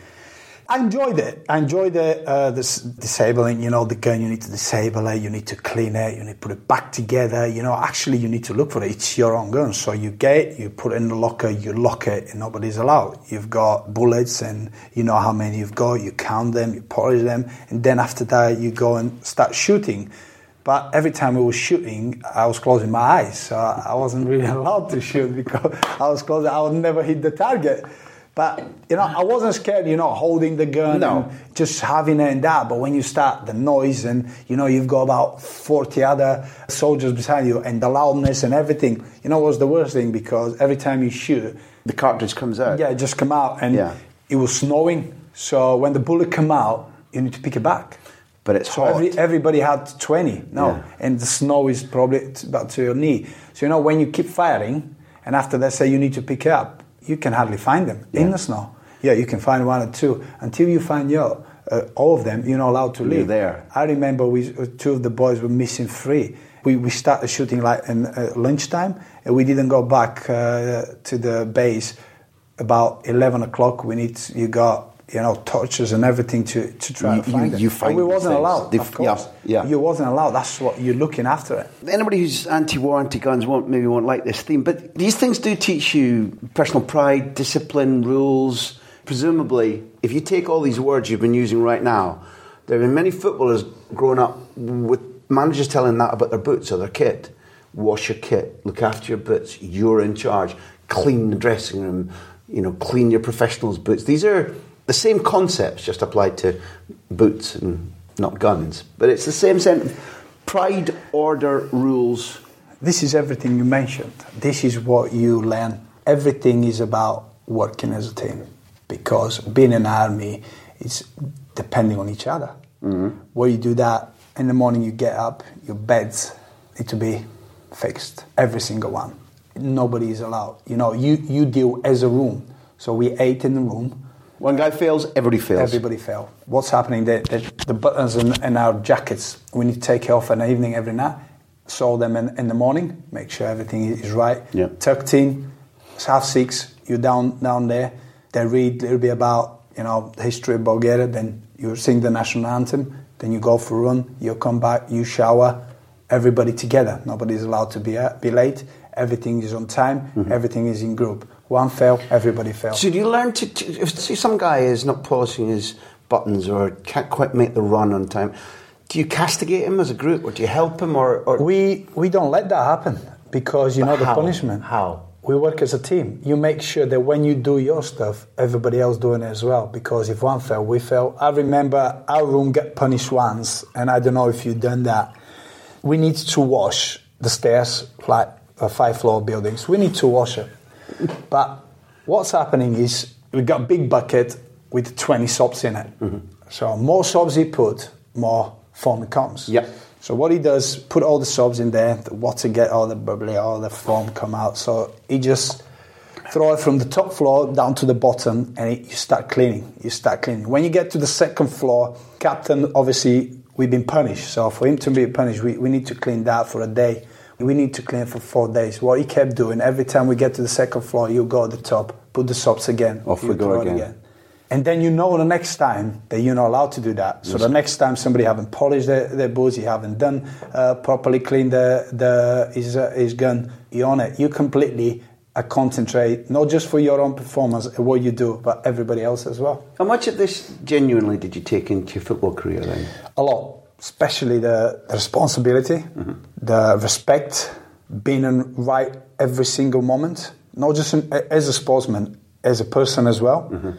I enjoyed it. I enjoyed the, uh, disabling, you know, the gun, you need to disable it, you need to clean it, you need to put it back together. You know, actually, you need to look for it. It's your own gun. So you get it, you put it in the locker, you lock it, and nobody's allowed. You've got bullets, and you know how many you've got, you count them, you polish them, and then after that, you go and start shooting. But every time we were shooting, I was closing my eyes, so I wasn't really <laughs> allowed to shoot because I was closing. I would never hit the target. But you know, I wasn't scared. You know, holding the gun No. and just having it and that. But when you start the noise and you know you've got about forty other soldiers beside you and the loudness and everything, you know, was the worst thing because every time you shoot, The cartridge comes out. yeah, it just come out and Yeah. it was snowing. So when the bullet come out, you need to pick it back. But it's So hot. every, everybody had 20 no Yeah. and the snow is probably about to your knee. So you know when you keep firing and after they say you need to pick up you can hardly find them in the snow. Yeah you can find one or two. Until you find your uh, all of them you're not allowed to You're leave. there. i remember we uh, two of the boys were missing three. We, we started shooting like in uh, lunchtime and we didn't go back uh, to the base about 11 o'clock. We need you got you know torches and everything to, to try You- to find you- them. you find we wasn't things. allowed They've- of course yeah, yeah. you wasn't allowed that's what you're looking after it Anybody who's anti-war, anti-guns won't maybe won't like this theme, but these things do teach you personal pride, discipline, rules. Presumably, if you take all these words you've been using right now, there have been many footballers growing up with managers telling that about their boots or their kit. Wash your kit, look after your boots. You're in charge. Clean the dressing room. You know, clean your professionals' boots. These are the same concepts, just applied to boots and not guns. But it's the same sense. Pride, order, rules. This is everything you mentioned. This is what you learn. Everything is about working as a team because being in an army is depending on each other. Mm-hmm. Where you do that in the morning, you get up, your beds need to be fixed, every single one. Nobody is allowed. You know, you, you deal as a room. So we ate in the room. One guy fails, everybody fails. Everybody fell. What's happening? The, the, the buttons in, in our jackets, we need to take off in the evening every night. Sew them in, in the morning, make sure everything is right. Yeah. Tucked in, it's half six, you're down, down there. They read a little bit about, you know, the history of Bulgaria, then you sing the national anthem, then you go for a run, you come back, you shower, everybody together. Nobody's allowed to be, uh, be late. Everything is on time, everything is in group. One fell, everybody fell. So you learn to, to if say some guy is not polishing his buttons or can't quite make the run on time, do you castigate him as a group or do you help him or, or We we don't let that happen because you But know the how? punishment. How? We work as a team. You make sure that when you do your stuff, everybody else doing it as well. Because if one fell, we fell. I remember our room got punished once, and I don't know if you've done that. We need to wash the stairs, like uh, five floor buildings. We need to wash it. But what's happening is we've got a big bucket with 20 sobs in it. Mm-hmm. So more sobs you put, more foam it comes. Yeah. So what he does, put all the sobs in there, the water get all the bubbly, all the foam come out. So he just throw it from the top floor down to the bottom, and it, you start cleaning. You start cleaning. When you get to the second floor, captain obviously we've been punished. So for him to be punished, we, we need to clean that for a day. We need to clean for four days. What he kept doing every time we get to the second floor, you go at the top, put the soaps again. Off we go it again. And then you know the next time that you're not allowed to do that. So the next time somebody haven't polished their, their boots, you haven't done uh, properly cleaned the, the his, uh, his gun, you're on it. You completely uh, concentrate, not just for your own performance and what you do, but everybody else as well. How much of this genuinely did you take into your football career then? A lot, especially the, the responsibility, mm-hmm. the respect, being in right every single moment, not just in, as a sportsman, as a person as well. Mm-hmm.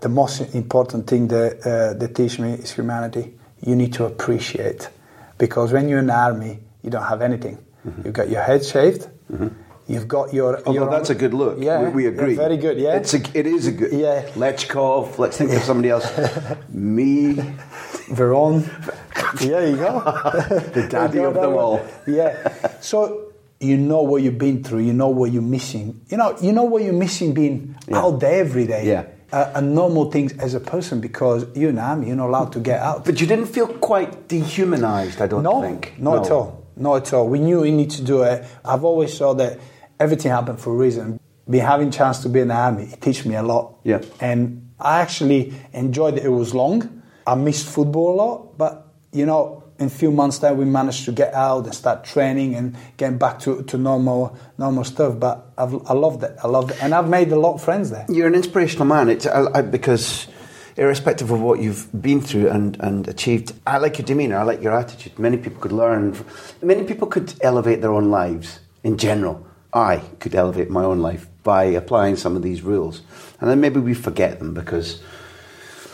The most important thing that uh, they teach me is humanity. You need to appreciate, because when you're in the army, you don't have anything. Mm-hmm. You've got your head shaved. You've got your. Although your that's a good look. Yeah, we, we yeah, agree. very good. Yeah, it's a, it is a good. Yeah. Lechkov. Let's think of somebody else. <laughs> Me, Veron. yeah, you go. <laughs> the daddy of them all. Yeah. So you know what you've been through. You know what you're missing. You know, you know what you're missing being Yeah. out there every day. Yeah. Uh, and normal things as a person because you're in the army, you're not allowed to get out. But you didn't feel quite dehumanized. I don't no, think. not at all. Not at all. We knew we need to do it. I've always thought that everything happened for a reason. Be having chance to be in the army, it teach me a lot. Yeah. And I actually enjoyed it. It was long. I missed football a lot, but you know, in a few months time we managed to get out and start training and getting back to, to normal normal stuff. But I've, I loved it. I loved it, and I've made a lot of friends there. You're an inspirational man. It's I, I, because, irrespective of what you've been through and, and achieved, I like your demeanour. I like your attitude. Many people could learn. Many people could elevate their own lives in general. I could elevate my own life by applying some of these rules, and then maybe we forget them because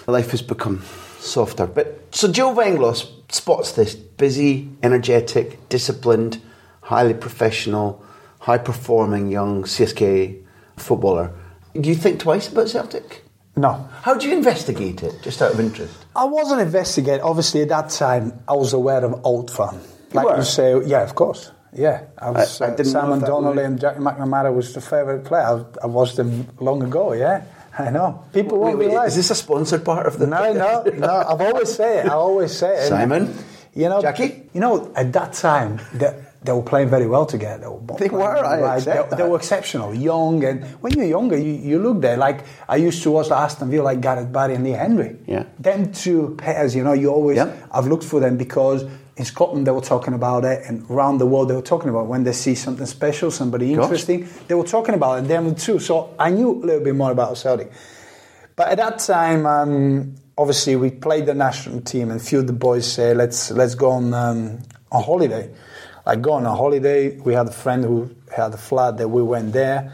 life has become softer. But so Joe Venglos spots this busy, energetic, disciplined, highly professional, high performing young CSK footballer. Do you think twice about Celtic? No, How do you investigate it, just out of interest? I wasn't investigating. Obviously, at that time, I was aware of Old Firm. Like were? you say, yeah, of course. Yeah, I was. I- I uh, Simon Donnelly and Jackie McNamara was the favourite player. I, I watched them long ago. Yeah, I know. People won't Wait, wait, realise. is this a sponsored part of the? No, no, no. I've always say it. I always say it. Simon? you know, Jackie? You know, at that time, they, they were playing very well together. They were, They were, I accept they, they were exceptional, young, and when you're younger, you, you look there. Like I used to watch Aston Villa, like Gareth Barry and Lee Hendrie. Yeah. Them two pairs, you know, you always. Yeah. I've looked for them because. In Scotland, they were talking about it, and around the world, they were talking about it. when they see something special, somebody interesting, they were talking about it. And them too. So I knew a little bit more about Celtic. But at that time, um, obviously, we played the national team, and few of the boys say, "Let's let's go on um, on holiday." Like go on a holiday. We had a friend who had a flat that we went there,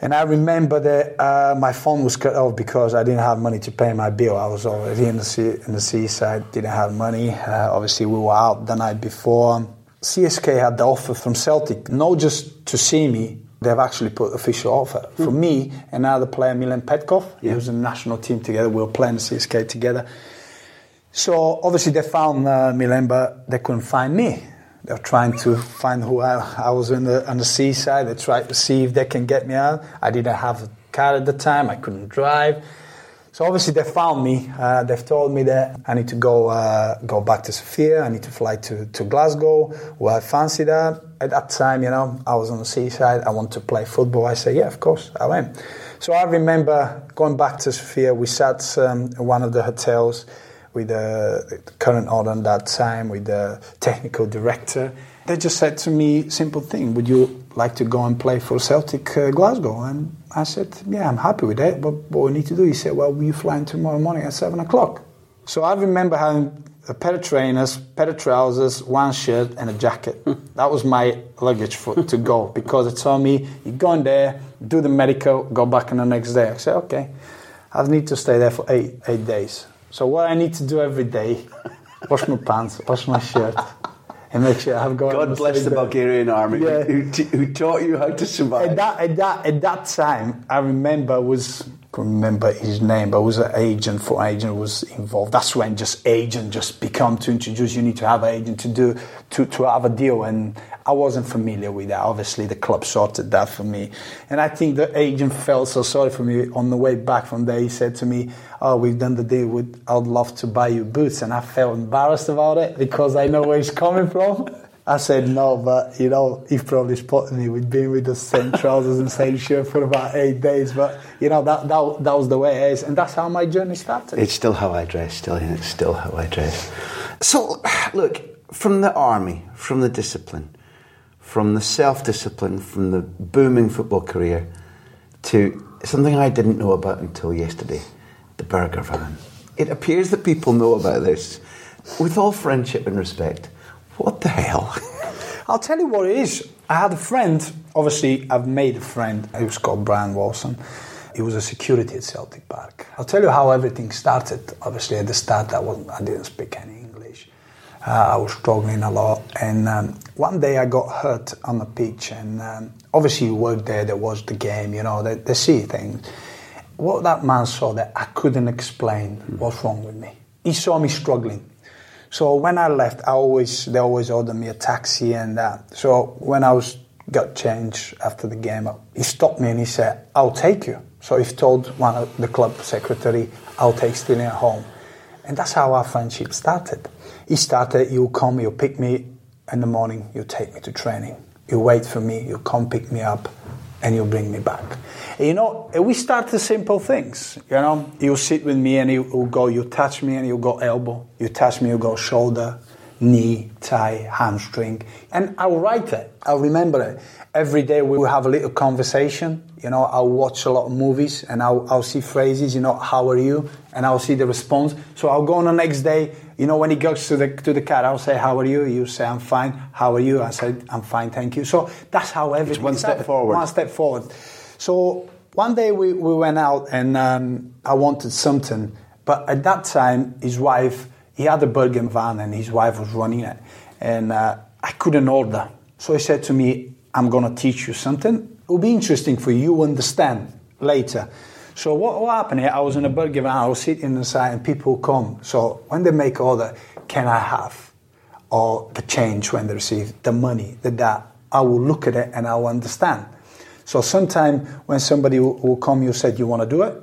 and I remember that uh, my phone was cut off because I didn't have money to pay my bill. I was already in the sea, in the seaside, didn't have money. Uh, obviously, we were out the night before. CSK had the offer from Celtic, not just to see me. They've actually put official offer for me and another player, Milan Petkov. He was in the national team together. We were playing CSK together. So obviously they found uh, Milan, but they couldn't find me. They were trying to find who I, I was in the, on the seaside. They tried to see if they can get me out. I didn't have a car at the time. I couldn't drive. So obviously they found me. Uh, they've told me that I need to go uh, go back to Sofia. I need to fly to, to Glasgow. Well, I fancy that. At that time, you know, I was on the seaside. I want to play football. I said, yeah, of course, I went. So I remember going back to Sofia. We sat um, in one of the hotels with the current owner at that time, with the technical director. They just said to me, simple thing, would you like to go and play for Celtic uh, Glasgow? And I said, yeah, I'm happy with that, but what we need to do? He said, well, we're flying tomorrow morning at 7 o'clock. So I remember having a pair of trainers, pair of trousers, one shirt, and a jacket. that was my luggage for, to go <laughs> because they told me, you go in there, do the medical, go back on the next day. I said, okay. I need to stay there for eight, eight days. So what I need to do every day, <laughs> wash my pants, wash my shirt, and make sure I have got. God bless the Bulgarian army Yeah. who, t- who taught you how to survive. At that, at that, at that time, I remember was can't remember his name, but was an agent for agent was involved. That's when just agent just become to introduce. You need to have an agent to do to, to have a deal, and I wasn't familiar with that. Obviously, the club sorted that for me, and I think the agent felt so sorry for me on the way back from there. He said to me, "Oh, we've done the deal. With I'd love to buy you boots," and I felt embarrassed about it because I know where he's coming from. I said no, but you know, he probably spotted me. We'd been with the same trousers and same shirt for about eight days, but you know that that, that was the way it is, and that's how my journey started. It's still how I dress. Still, it's still how I dress. So, look from the army, from the discipline, from the self-discipline, from the booming football career, to something I didn't know about until yesterday: the burger van. It appears that people know about this. With all friendship and respect, what the hell? <laughs> I'll tell you what it is. I had a friend, obviously, I've made a friend. He was called Brian Wilson. He was a security at Celtic Park. I'll tell you how everything started. Obviously, at the start, I, wasn't, I didn't speak any I was struggling a lot. And um, one day I got hurt on the pitch. And um, obviously, you work there, there was the game, you know, they, they see things. What that man saw that I couldn't explain what's wrong with me. He saw me struggling. So when I left, I always they always ordered me a taxi, and that. so when I was got changed after the game, he stopped me and he said, "I'll take you." So he told one of the club secretary, "I'll take Stilling home," and that's how our friendship started. He started, "You come, you pick me in the morning, you take me to training, you wait for me, you come pick me up, and you bring me back." You know, we start the simple things. You know, you sit with me and you go, you touch me and you go elbow, you touch me, you go shoulder, knee, thigh, hamstring, and I'll write it. I'll remember it. Every day we will have a little conversation. You know, I'll watch a lot of movies and I'll, I'll see phrases. You know, how are you? And I'll see the response. So I'll go on the next day. You know, when he goes to the to the car, I'll say, "How are you?" You say, "I'm fine." How are you? I said, "I'm fine, thank you." So that's how everything. It's one step forward. One step forward. So one day we, we went out and um, I wanted something, but at that time his wife he had a burger van and his wife was running it, and uh, I couldn't order. So he said to me, "I'm going to teach you something. It will be interesting for you to understand later." So what, what happened here? I was in a burger van. I was sitting inside, and people come. So when they make order, can I have or the change when they receive the money, the that? I will look at it and I will understand. So sometime when somebody will, will come, you said, you want to do it?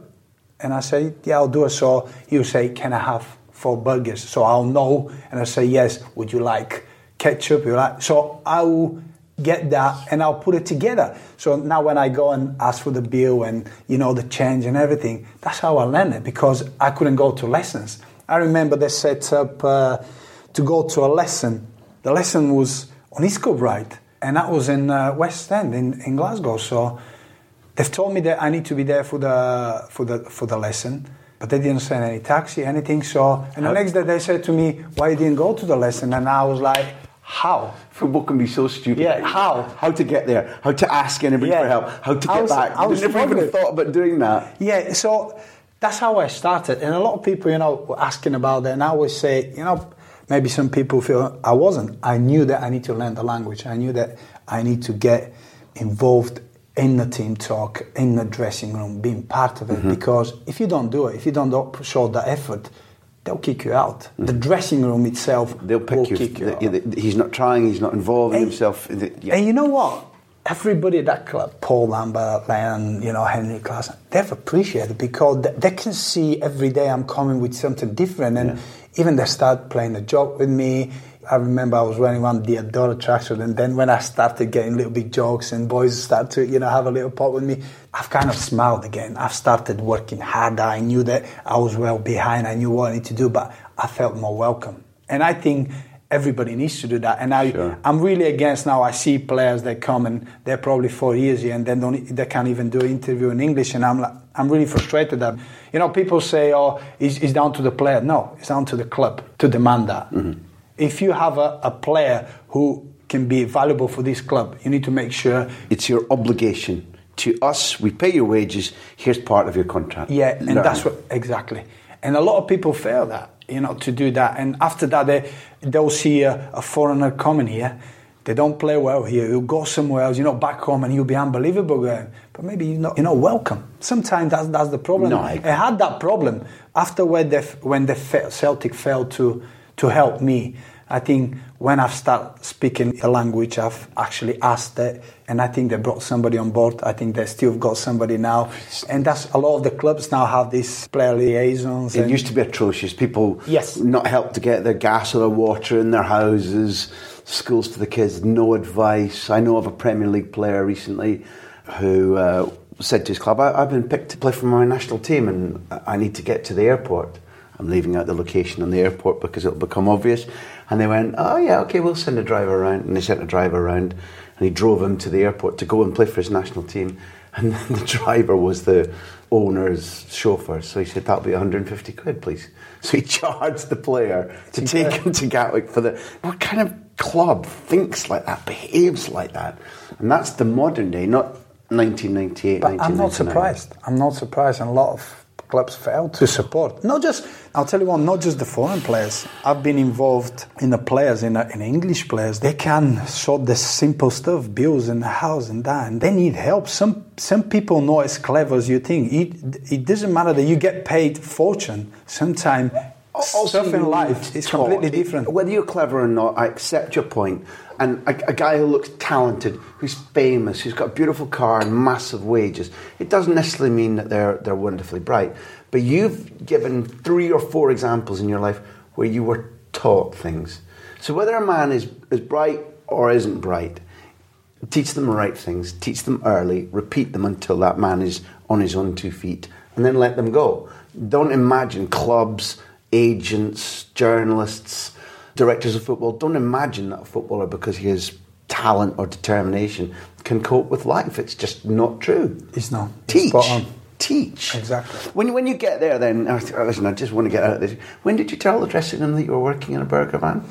And I say, yeah, I'll do it. So you say, can I have four burgers? So I'll know. And I say, yes, would you like ketchup? You like? So I will get that and I'll put it together. So now when I go and ask for the bill and, you know, the change and everything, that's how I learned it because I couldn't go to lessons. I remember they set up uh, to go to a lesson. The lesson was on East Kilbride and that was in uh, West End in, in Glasgow. So they've told me that I need to be there for the for the for the lesson, but they didn't send any taxi, anything. So and the next day they said to me, "Why you didn't go to the lesson?" And I was like, "How?" Football can be so stupid. Yeah, how? How to get there? How to ask anybody Yeah. for help? How to get was- back? I was never even thought about doing that. Yeah, so that's how I started. And a lot of people, you know, were asking about that. And I always say, you know, maybe some people feel I wasn't. I knew that I need to learn the language. I knew that I need to get involved in the team talk, in the dressing room, being part of it. Mm-hmm. Because if you don't do it, if you don't show the effort, they'll kick you out. The dressing room itself Mm-hmm. They'll pick will you. kick you out. th- th- He's not trying. He's not involving And- himself. the- yeah. And you know what? Everybody at that club, Paul Lambert, Len, you know, Henrik Larsson, they've appreciated because they, they can see every day I'm coming with something different. And even they start playing a joke with me. I remember I was running around the Adora tracksuit, and then when I started getting little big jokes and boys start to, you know, have a little pop with me, I've kind of smiled again. I've started working harder. I knew that I was well behind. I knew what I need to do, but I felt more welcome. And I think everybody needs to do that. And I, Sure. I'm really against now. I see players that come and they're probably four years here and then don't, they can't even do an interview in English. And I'm like, I'm really frustrated that, you know, people say, oh, it's, it's down to the player. No, it's down to the club to demand that. Mm-hmm. If you have a, a player who can be valuable for this club, you need to make sure It's your obligation to us. We pay your wages. Here's part of your contract. Yeah, and Learn. that's what exactly. And a lot of people fail that, you know, to do that. And after that, they they'll see a, a foreigner coming here. They don't play well here. You'll go somewhere else, you know, back home, and you'll be unbelievable. Going, but maybe you're not, you're not welcome. Sometimes that's that's the problem. No, I- I had that problem after when they when the Celtic failed to to help me. I think when I've started speaking the language, I've actually asked it, and I think they brought somebody on board. I think they still have got somebody now, and that's a lot of the clubs now have these player liaisons. It used to be atrocious. People Yes. not helped to get their gas or their water in their houses. schools for the kids, no advice. I know of a Premier League player recently who uh, said to his club, I, have been picked to play for my national team and I need to get to the airport. I'm leaving out the location on the airport because it'll become obvious. And they went, Oh, yeah, okay, we'll send a driver around. And they sent a driver around and he drove him to the airport to go and play for his national team. <laughs> And the driver was the owner's chauffeur. So he said, That'll be 150 quid, please. So he <laughs> charged the player to take him to Gatwick for the. What kind of club thinks like that, behaves like that? And that's the modern day, not 1998. But I'm not surprised. I'm not surprised. And a lot of clubs fail to support. Not just, I'll tell you what, not just the foreign players. I've been involved in the players, in, the, in English players. They can sort the simple stuff, bills in the house and that, and they need help. Some some people not as clever as you think. It, it doesn't matter that you get paid fortune. Sometimes stuff in life is completely different. Whether you're clever or not, I accept your point. And a, a, guy who looks talented, who's famous, who's got a beautiful car and massive wages, it doesn't necessarily mean that they're, they're wonderfully bright. But you've given three or four examples in your life where you were taught things. So whether a man is, is bright or isn't bright, teach them the right things, teach them early, repeat them until that man is on his own two feet, and then let them go. Don't imagine clubs, agents, journalists, directors of football don't imagine that a footballer, because he has talent or determination, can cope with life. It's just not true. It's not. Teach. It's Teach. Exactly. When, when you get there, then, uh, listen, I just want to get out of this. When did you tell the dressing room that you were working in a burger van?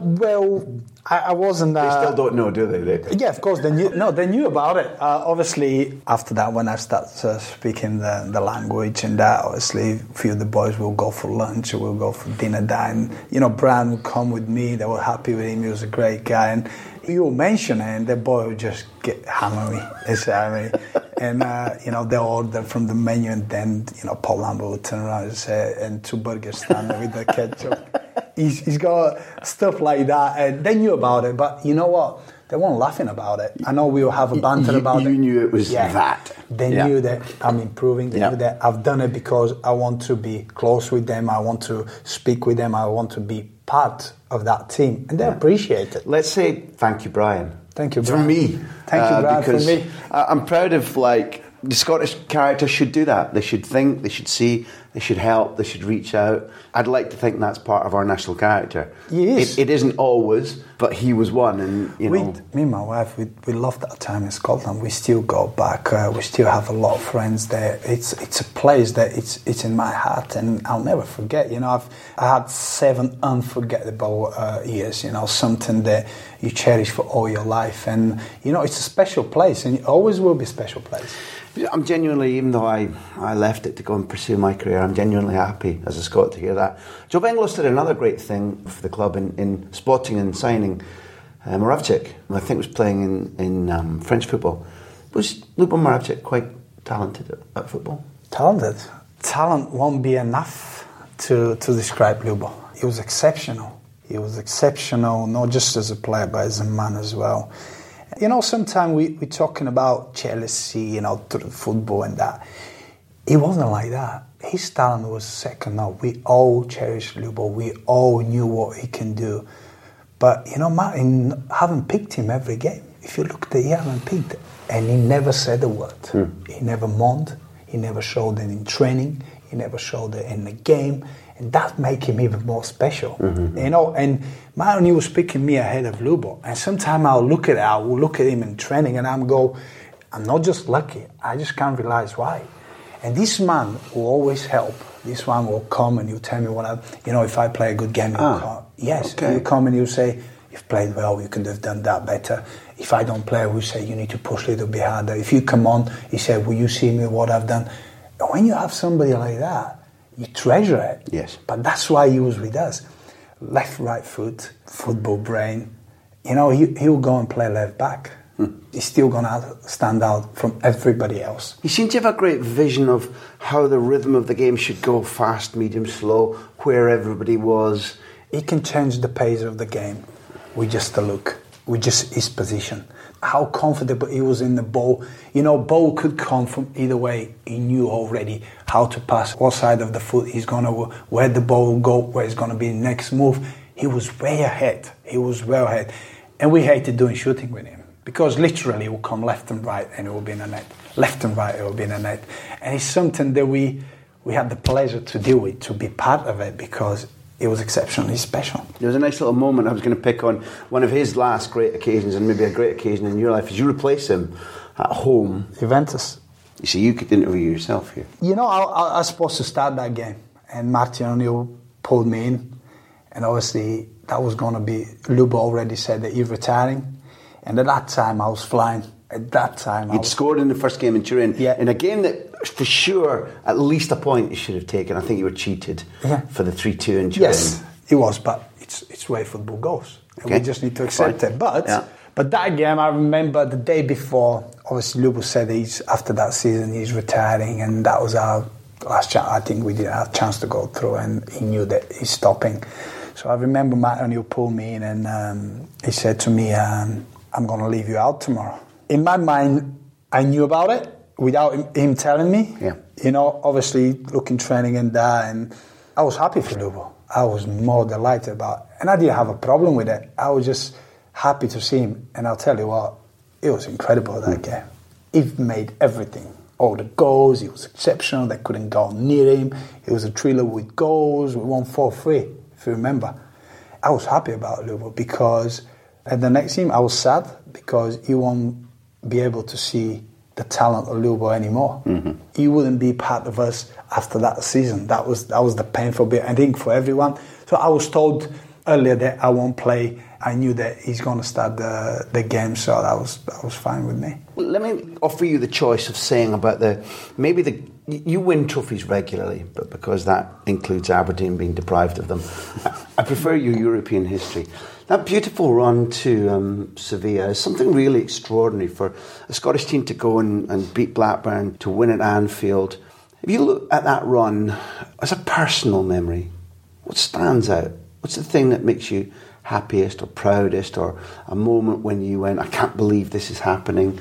Well, I, I wasn't. Uh, they still don't know, do they? they? Yeah, of course. They knew. No, they knew about it. Uh, obviously, after that, when I started uh, speaking the, the language and that, obviously, a few of the boys will go for lunch or will go for dinner. Dine. You know, Brian would come with me. They were happy with him. He was a great guy, and you mention it, and the boy would just get hammer me. It's and uh, you know they order from the menu, and then you know Paul Lambert would turn around and say, "And two burgers stand with the ketchup." <laughs> he's, he's got stuff like that, and they knew about it. But you know what? They weren't laughing about it. I know we will have a banter you, about you it. You knew it was yeah. that. They yeah. knew that I'm improving. They yeah. knew that I've done it because I want to be close with them. I want to speak with them. I want to be part of that team, and they appreciate it. Let's say thank you, Brian. Thank you, Brian. For me, thank you, uh, Brian. because for me, I'm proud of like the Scottish character should do that. They should think, they should see, they should help, they should reach out. I'd like to think that's part of our national character. Yes. It, it isn't always, but he was one, and you know. me and my wife, we, we loved that time in Scotland. We still go back. Uh, we still have a lot of friends there. It's it's a place that it's it's in my heart, and I'll never forget. You know, I've I had seven unforgettable uh, years. You know, something that you cherish for all your life, and you know, it's a special place, and it always will be a special place. I'm genuinely, even though I, I left it to go and pursue my career, I'm genuinely happy as a Scot to hear that. Joe Venglos did another great thing for the club in, in spotting and signing uh, Moravcik, I think was playing in, in um, French football. Was Lubo Moravcik quite talented at, at, football? Talented? Talent won't be enough to, to describe Lubo. He was exceptional. He was exceptional, not just as a player, but as a man as well. You know, sometimes we, we're talking about Chelsea, you know, football and that. It wasn't like that. His talent was second now. We all cherished Lubo. We all knew what he can do. But, you know, Martin haven't picked him every game. If you look at it, he haven't picked And he never said a word. Hmm. He never moaned. He never showed it in training. He never showed it in the game and that make him even more special. Mm-hmm. You know, and Maroni was picking me ahead of Lubo, and sometimes I'll look at it, I'll look at him in training, and I'm go, I'm not just lucky. I just can't realize why. And this man will always help. This one will come and you tell me what I, you know, if I play a good game, ah, come. Yes, okay. you come and you say, you've played well, you could have done that better. If I don't play, we say, you need to push a little bit harder. If you come on, he said, will you see me what I've done? When you have somebody like that, you treasure it. Yes. But that's why he was with us. Left, right foot, football brain. You know, he, he'll go and play left back. He's still going to stand out from everybody else. He seemed to have a great vision of how the rhythm of the game should go fast, medium, slow, where everybody was. He can change the pace of the game with just a look, with just his position how comfortable he was in the ball. You know, ball could come from either way. He knew already how to pass, what side of the foot he's gonna, where the ball will go, where it's gonna be the next move. he was way ahead. He was well ahead. And we hated doing shooting with him because literally it will come left and right and it will be in a net. Left and right, it will be in a net. And it's something that we, we had the pleasure to deal with, to be part of it because it was exceptionally special. There was a nice little moment I was going to pick on. One of his last great occasions, and maybe a great occasion in your life, is you replace him at home. Juventus. You see, you could interview yourself here. You know, I, I, I was supposed to start that game, and Martin O'Neill pulled me in, and obviously that was going to be. Lubo already said that he's retiring, and at that time I was flying. At that time, I You'd was, scored in the first game in Turin, Yeah. in a game that, for sure, at least a point you should have taken. I think you were cheated Yeah. for the 3 2 in Turin. Yes, it was, but it's it's where football goes, and Okay. we just need to accept Fine. it. But Yeah. but that game, I remember the day before. Obviously, Lubo said he's after that season he's retiring, and that was our last chance. I think we didn't have a chance to go through, and he knew that he's stopping. So I remember Matt O'Neill pulled me in, and um, he said to me, um, "I'm going to leave you out tomorrow." In my mind, I knew about it without him- him telling me. Yeah. You know, obviously looking training and that, and I was happy for Lubo. I was more delighted about, and I didn't have a problem with it. I was just happy to see him, and I'll tell you what, it was incredible that mm. game. He made everything, all the goals. He was exceptional. They couldn't go near him. It was a thriller with goals. We won four three, if you remember. I was happy about Lubo because at the next game I was sad because he won't be able to see the talent of Lubo anymore. Mm-hmm. He wouldn't be part of us after that season. That was that was the painful bit. I think for everyone. So I was told earlier that I won't play. I knew that he's going to start the, the game, so that was that was fine with me. Well, Let me offer you the choice of saying about the maybe the you win trophies regularly, but because that includes Aberdeen being deprived of them, I prefer your European history. That beautiful run to um, Sevilla is something really extraordinary for a Scottish team to go and, and beat Blackburn, to win at Anfield. If you look at that run as a personal memory, what stands out? What's the thing that makes you happiest or proudest, or a moment when you went, I can't believe this is happening?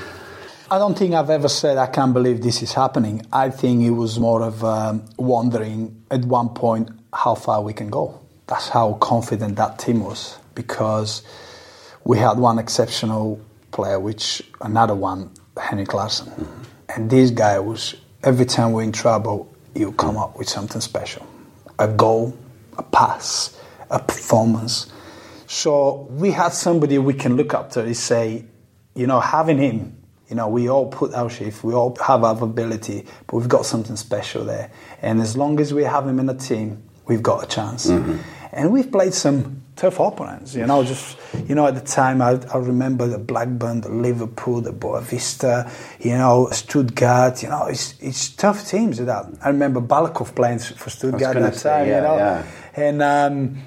I don't think I've ever said I can't believe this is happening. I think it was more of um, wondering at one point how far we can go. That's how confident that team was because we had one exceptional player, which another one, Henrik Larsson, mm-hmm. and this guy was every time we're in trouble, he'll come up with something special, a goal, a pass, a performance. So we had somebody we can look up to and say, you know, having him, you know, we all put our shift, we all have our ability, but we've got something special there. And as long as we have him in the team, we've got a chance. Mm-hmm. And we've played some tough opponents, you know, just, you know, at the time I, I remember the Blackburn, the Liverpool, the Boavista, you know, Stuttgart, you know, it's, it's tough teams. That. I remember Balakov playing for Stuttgart at say, time, yeah, you know. yeah. And um,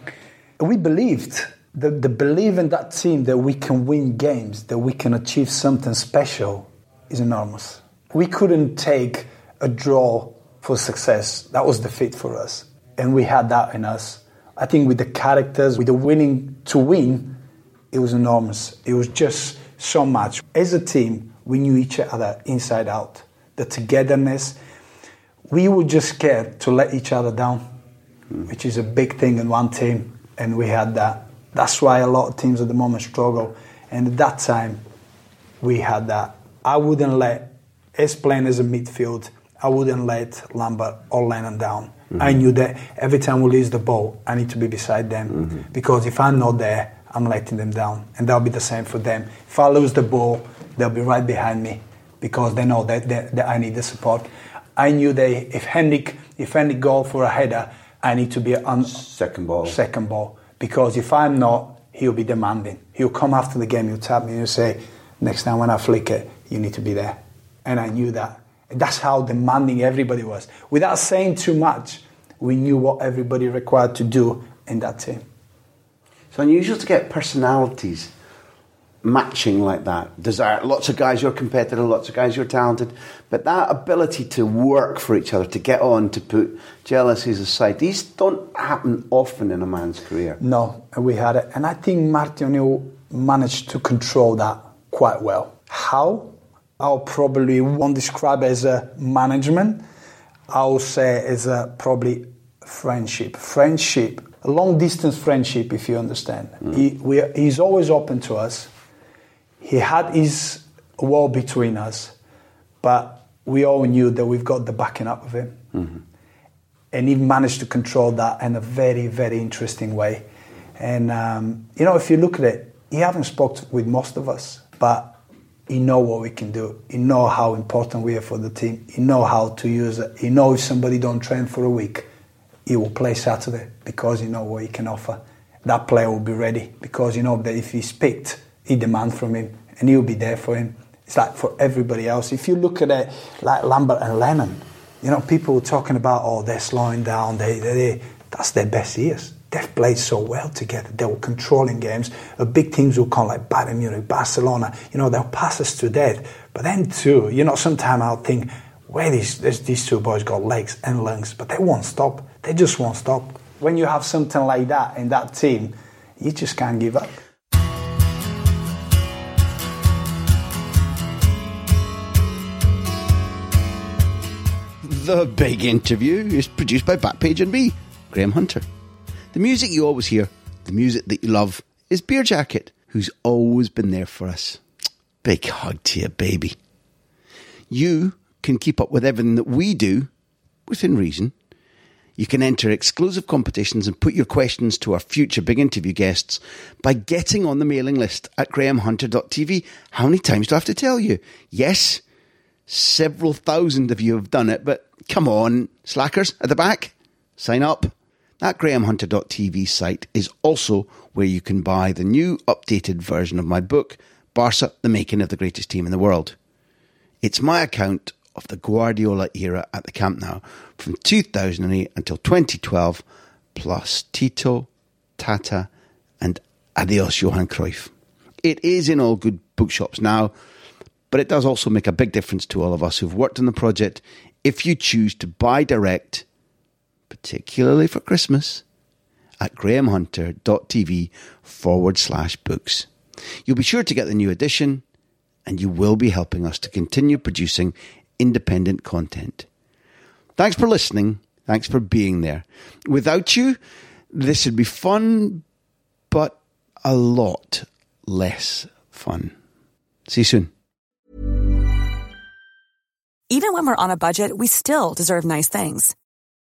we believed the, the belief in that team that we can win games, that we can achieve something special, is enormous. We couldn't take a draw for success. That was defeat for us, and we had that in us. I think with the characters, with the winning to win, it was enormous. It was just so much. As a team, we knew each other inside out. The togetherness. We were just scared to let each other down which is a big thing in one team, and we had that. That's why a lot of teams at the moment struggle. And at that time, we had that. I wouldn't let, as playing as a midfield, I wouldn't let Lambert or Lennon down. I mm-hmm. knew that every time we lose the ball, I need to be beside them mm-hmm. because if I'm not there, I'm letting them down, and that'll be the same for them. If I lose the ball, they'll be right behind me because they know that, that, that I need the support. I knew that if Henrik, if Henrik go for a header, I need to be on Second ball. second ball because if I'm not, he'll be demanding. He'll come after the game, he'll tap me and he'll say, next time when I flick it, you need to be there. And I knew that. That's how demanding everybody was. Without saying too much, we knew what everybody required to do in that team. It's unusual to get personalities matching like that. Desire uh, lots of guys you're competitive, lots of guys you're talented, but that ability to work for each other, to get on, to put jealousies aside, these don't happen often in a man's career. No, and we had it. And I think Martin O'Neill managed to control that quite well. How? I'll probably won't describe as a management. I'll say as a probably friendship. Friendship a long distance friendship, if you understand. Mm. He, we, he's always open to us. He had his wall between us, but we all knew that we've got the backing up of him. Mm-hmm. And he managed to control that in a very, very interesting way. And, um, you know, if you look at it, he haven't spoke with most of us, but he know what we can do. He know how important we are for the team. He know how to use it. He know if somebody don't train for a week, he will play Saturday because he know what he can offer. That player will be ready because you know that if he's picked, he demand from him and he'll be there for him. It's like for everybody else. If you look at it like Lambert and Lennon, you know, people were talking about, oh, they're slowing down. They, they, they that's their best years. They've played so well together. They were controlling games. A big teams will come like Bayern Munich, Barcelona. You know, they'll pass us to death. But then too, you know, sometimes I'll think, where these these two boys got legs and lungs, but they won't stop. They just won't stop. When you have something like that in that team, you just can't give up. The Big Interview is produced by Backpage and me, Graham Hunter. The music you always hear, the music that you love, is Beer Jacket, who's always been there for us. Big hug to you, baby. You can keep up with everything that we do within reason. You can enter exclusive competitions and put your questions to our future big interview guests by getting on the mailing list at grahamhunter.tv. How many times do I have to tell you? Yes, several thousand of you have done it, but come on, slackers at the back, sign up. That grahamhunter.tv site is also where you can buy the new updated version of my book, Barca, the making of the greatest team in the world. It's my account of the Guardiola era at the Camp Nou from 2008 until 2012, plus Tito, Tata, and Adios Johan Cruyff. It is in all good bookshops now, but it does also make a big difference to all of us who've worked on the project if you choose to buy direct particularly for Christmas, at grahamhunter.tv forward slash books. You'll be sure to get the new edition, and you will be helping us to continue producing independent content. Thanks for listening. Thanks for being there. Without you, this would be fun, but a lot less fun. See you soon. Even when we're on a budget, we still deserve nice things.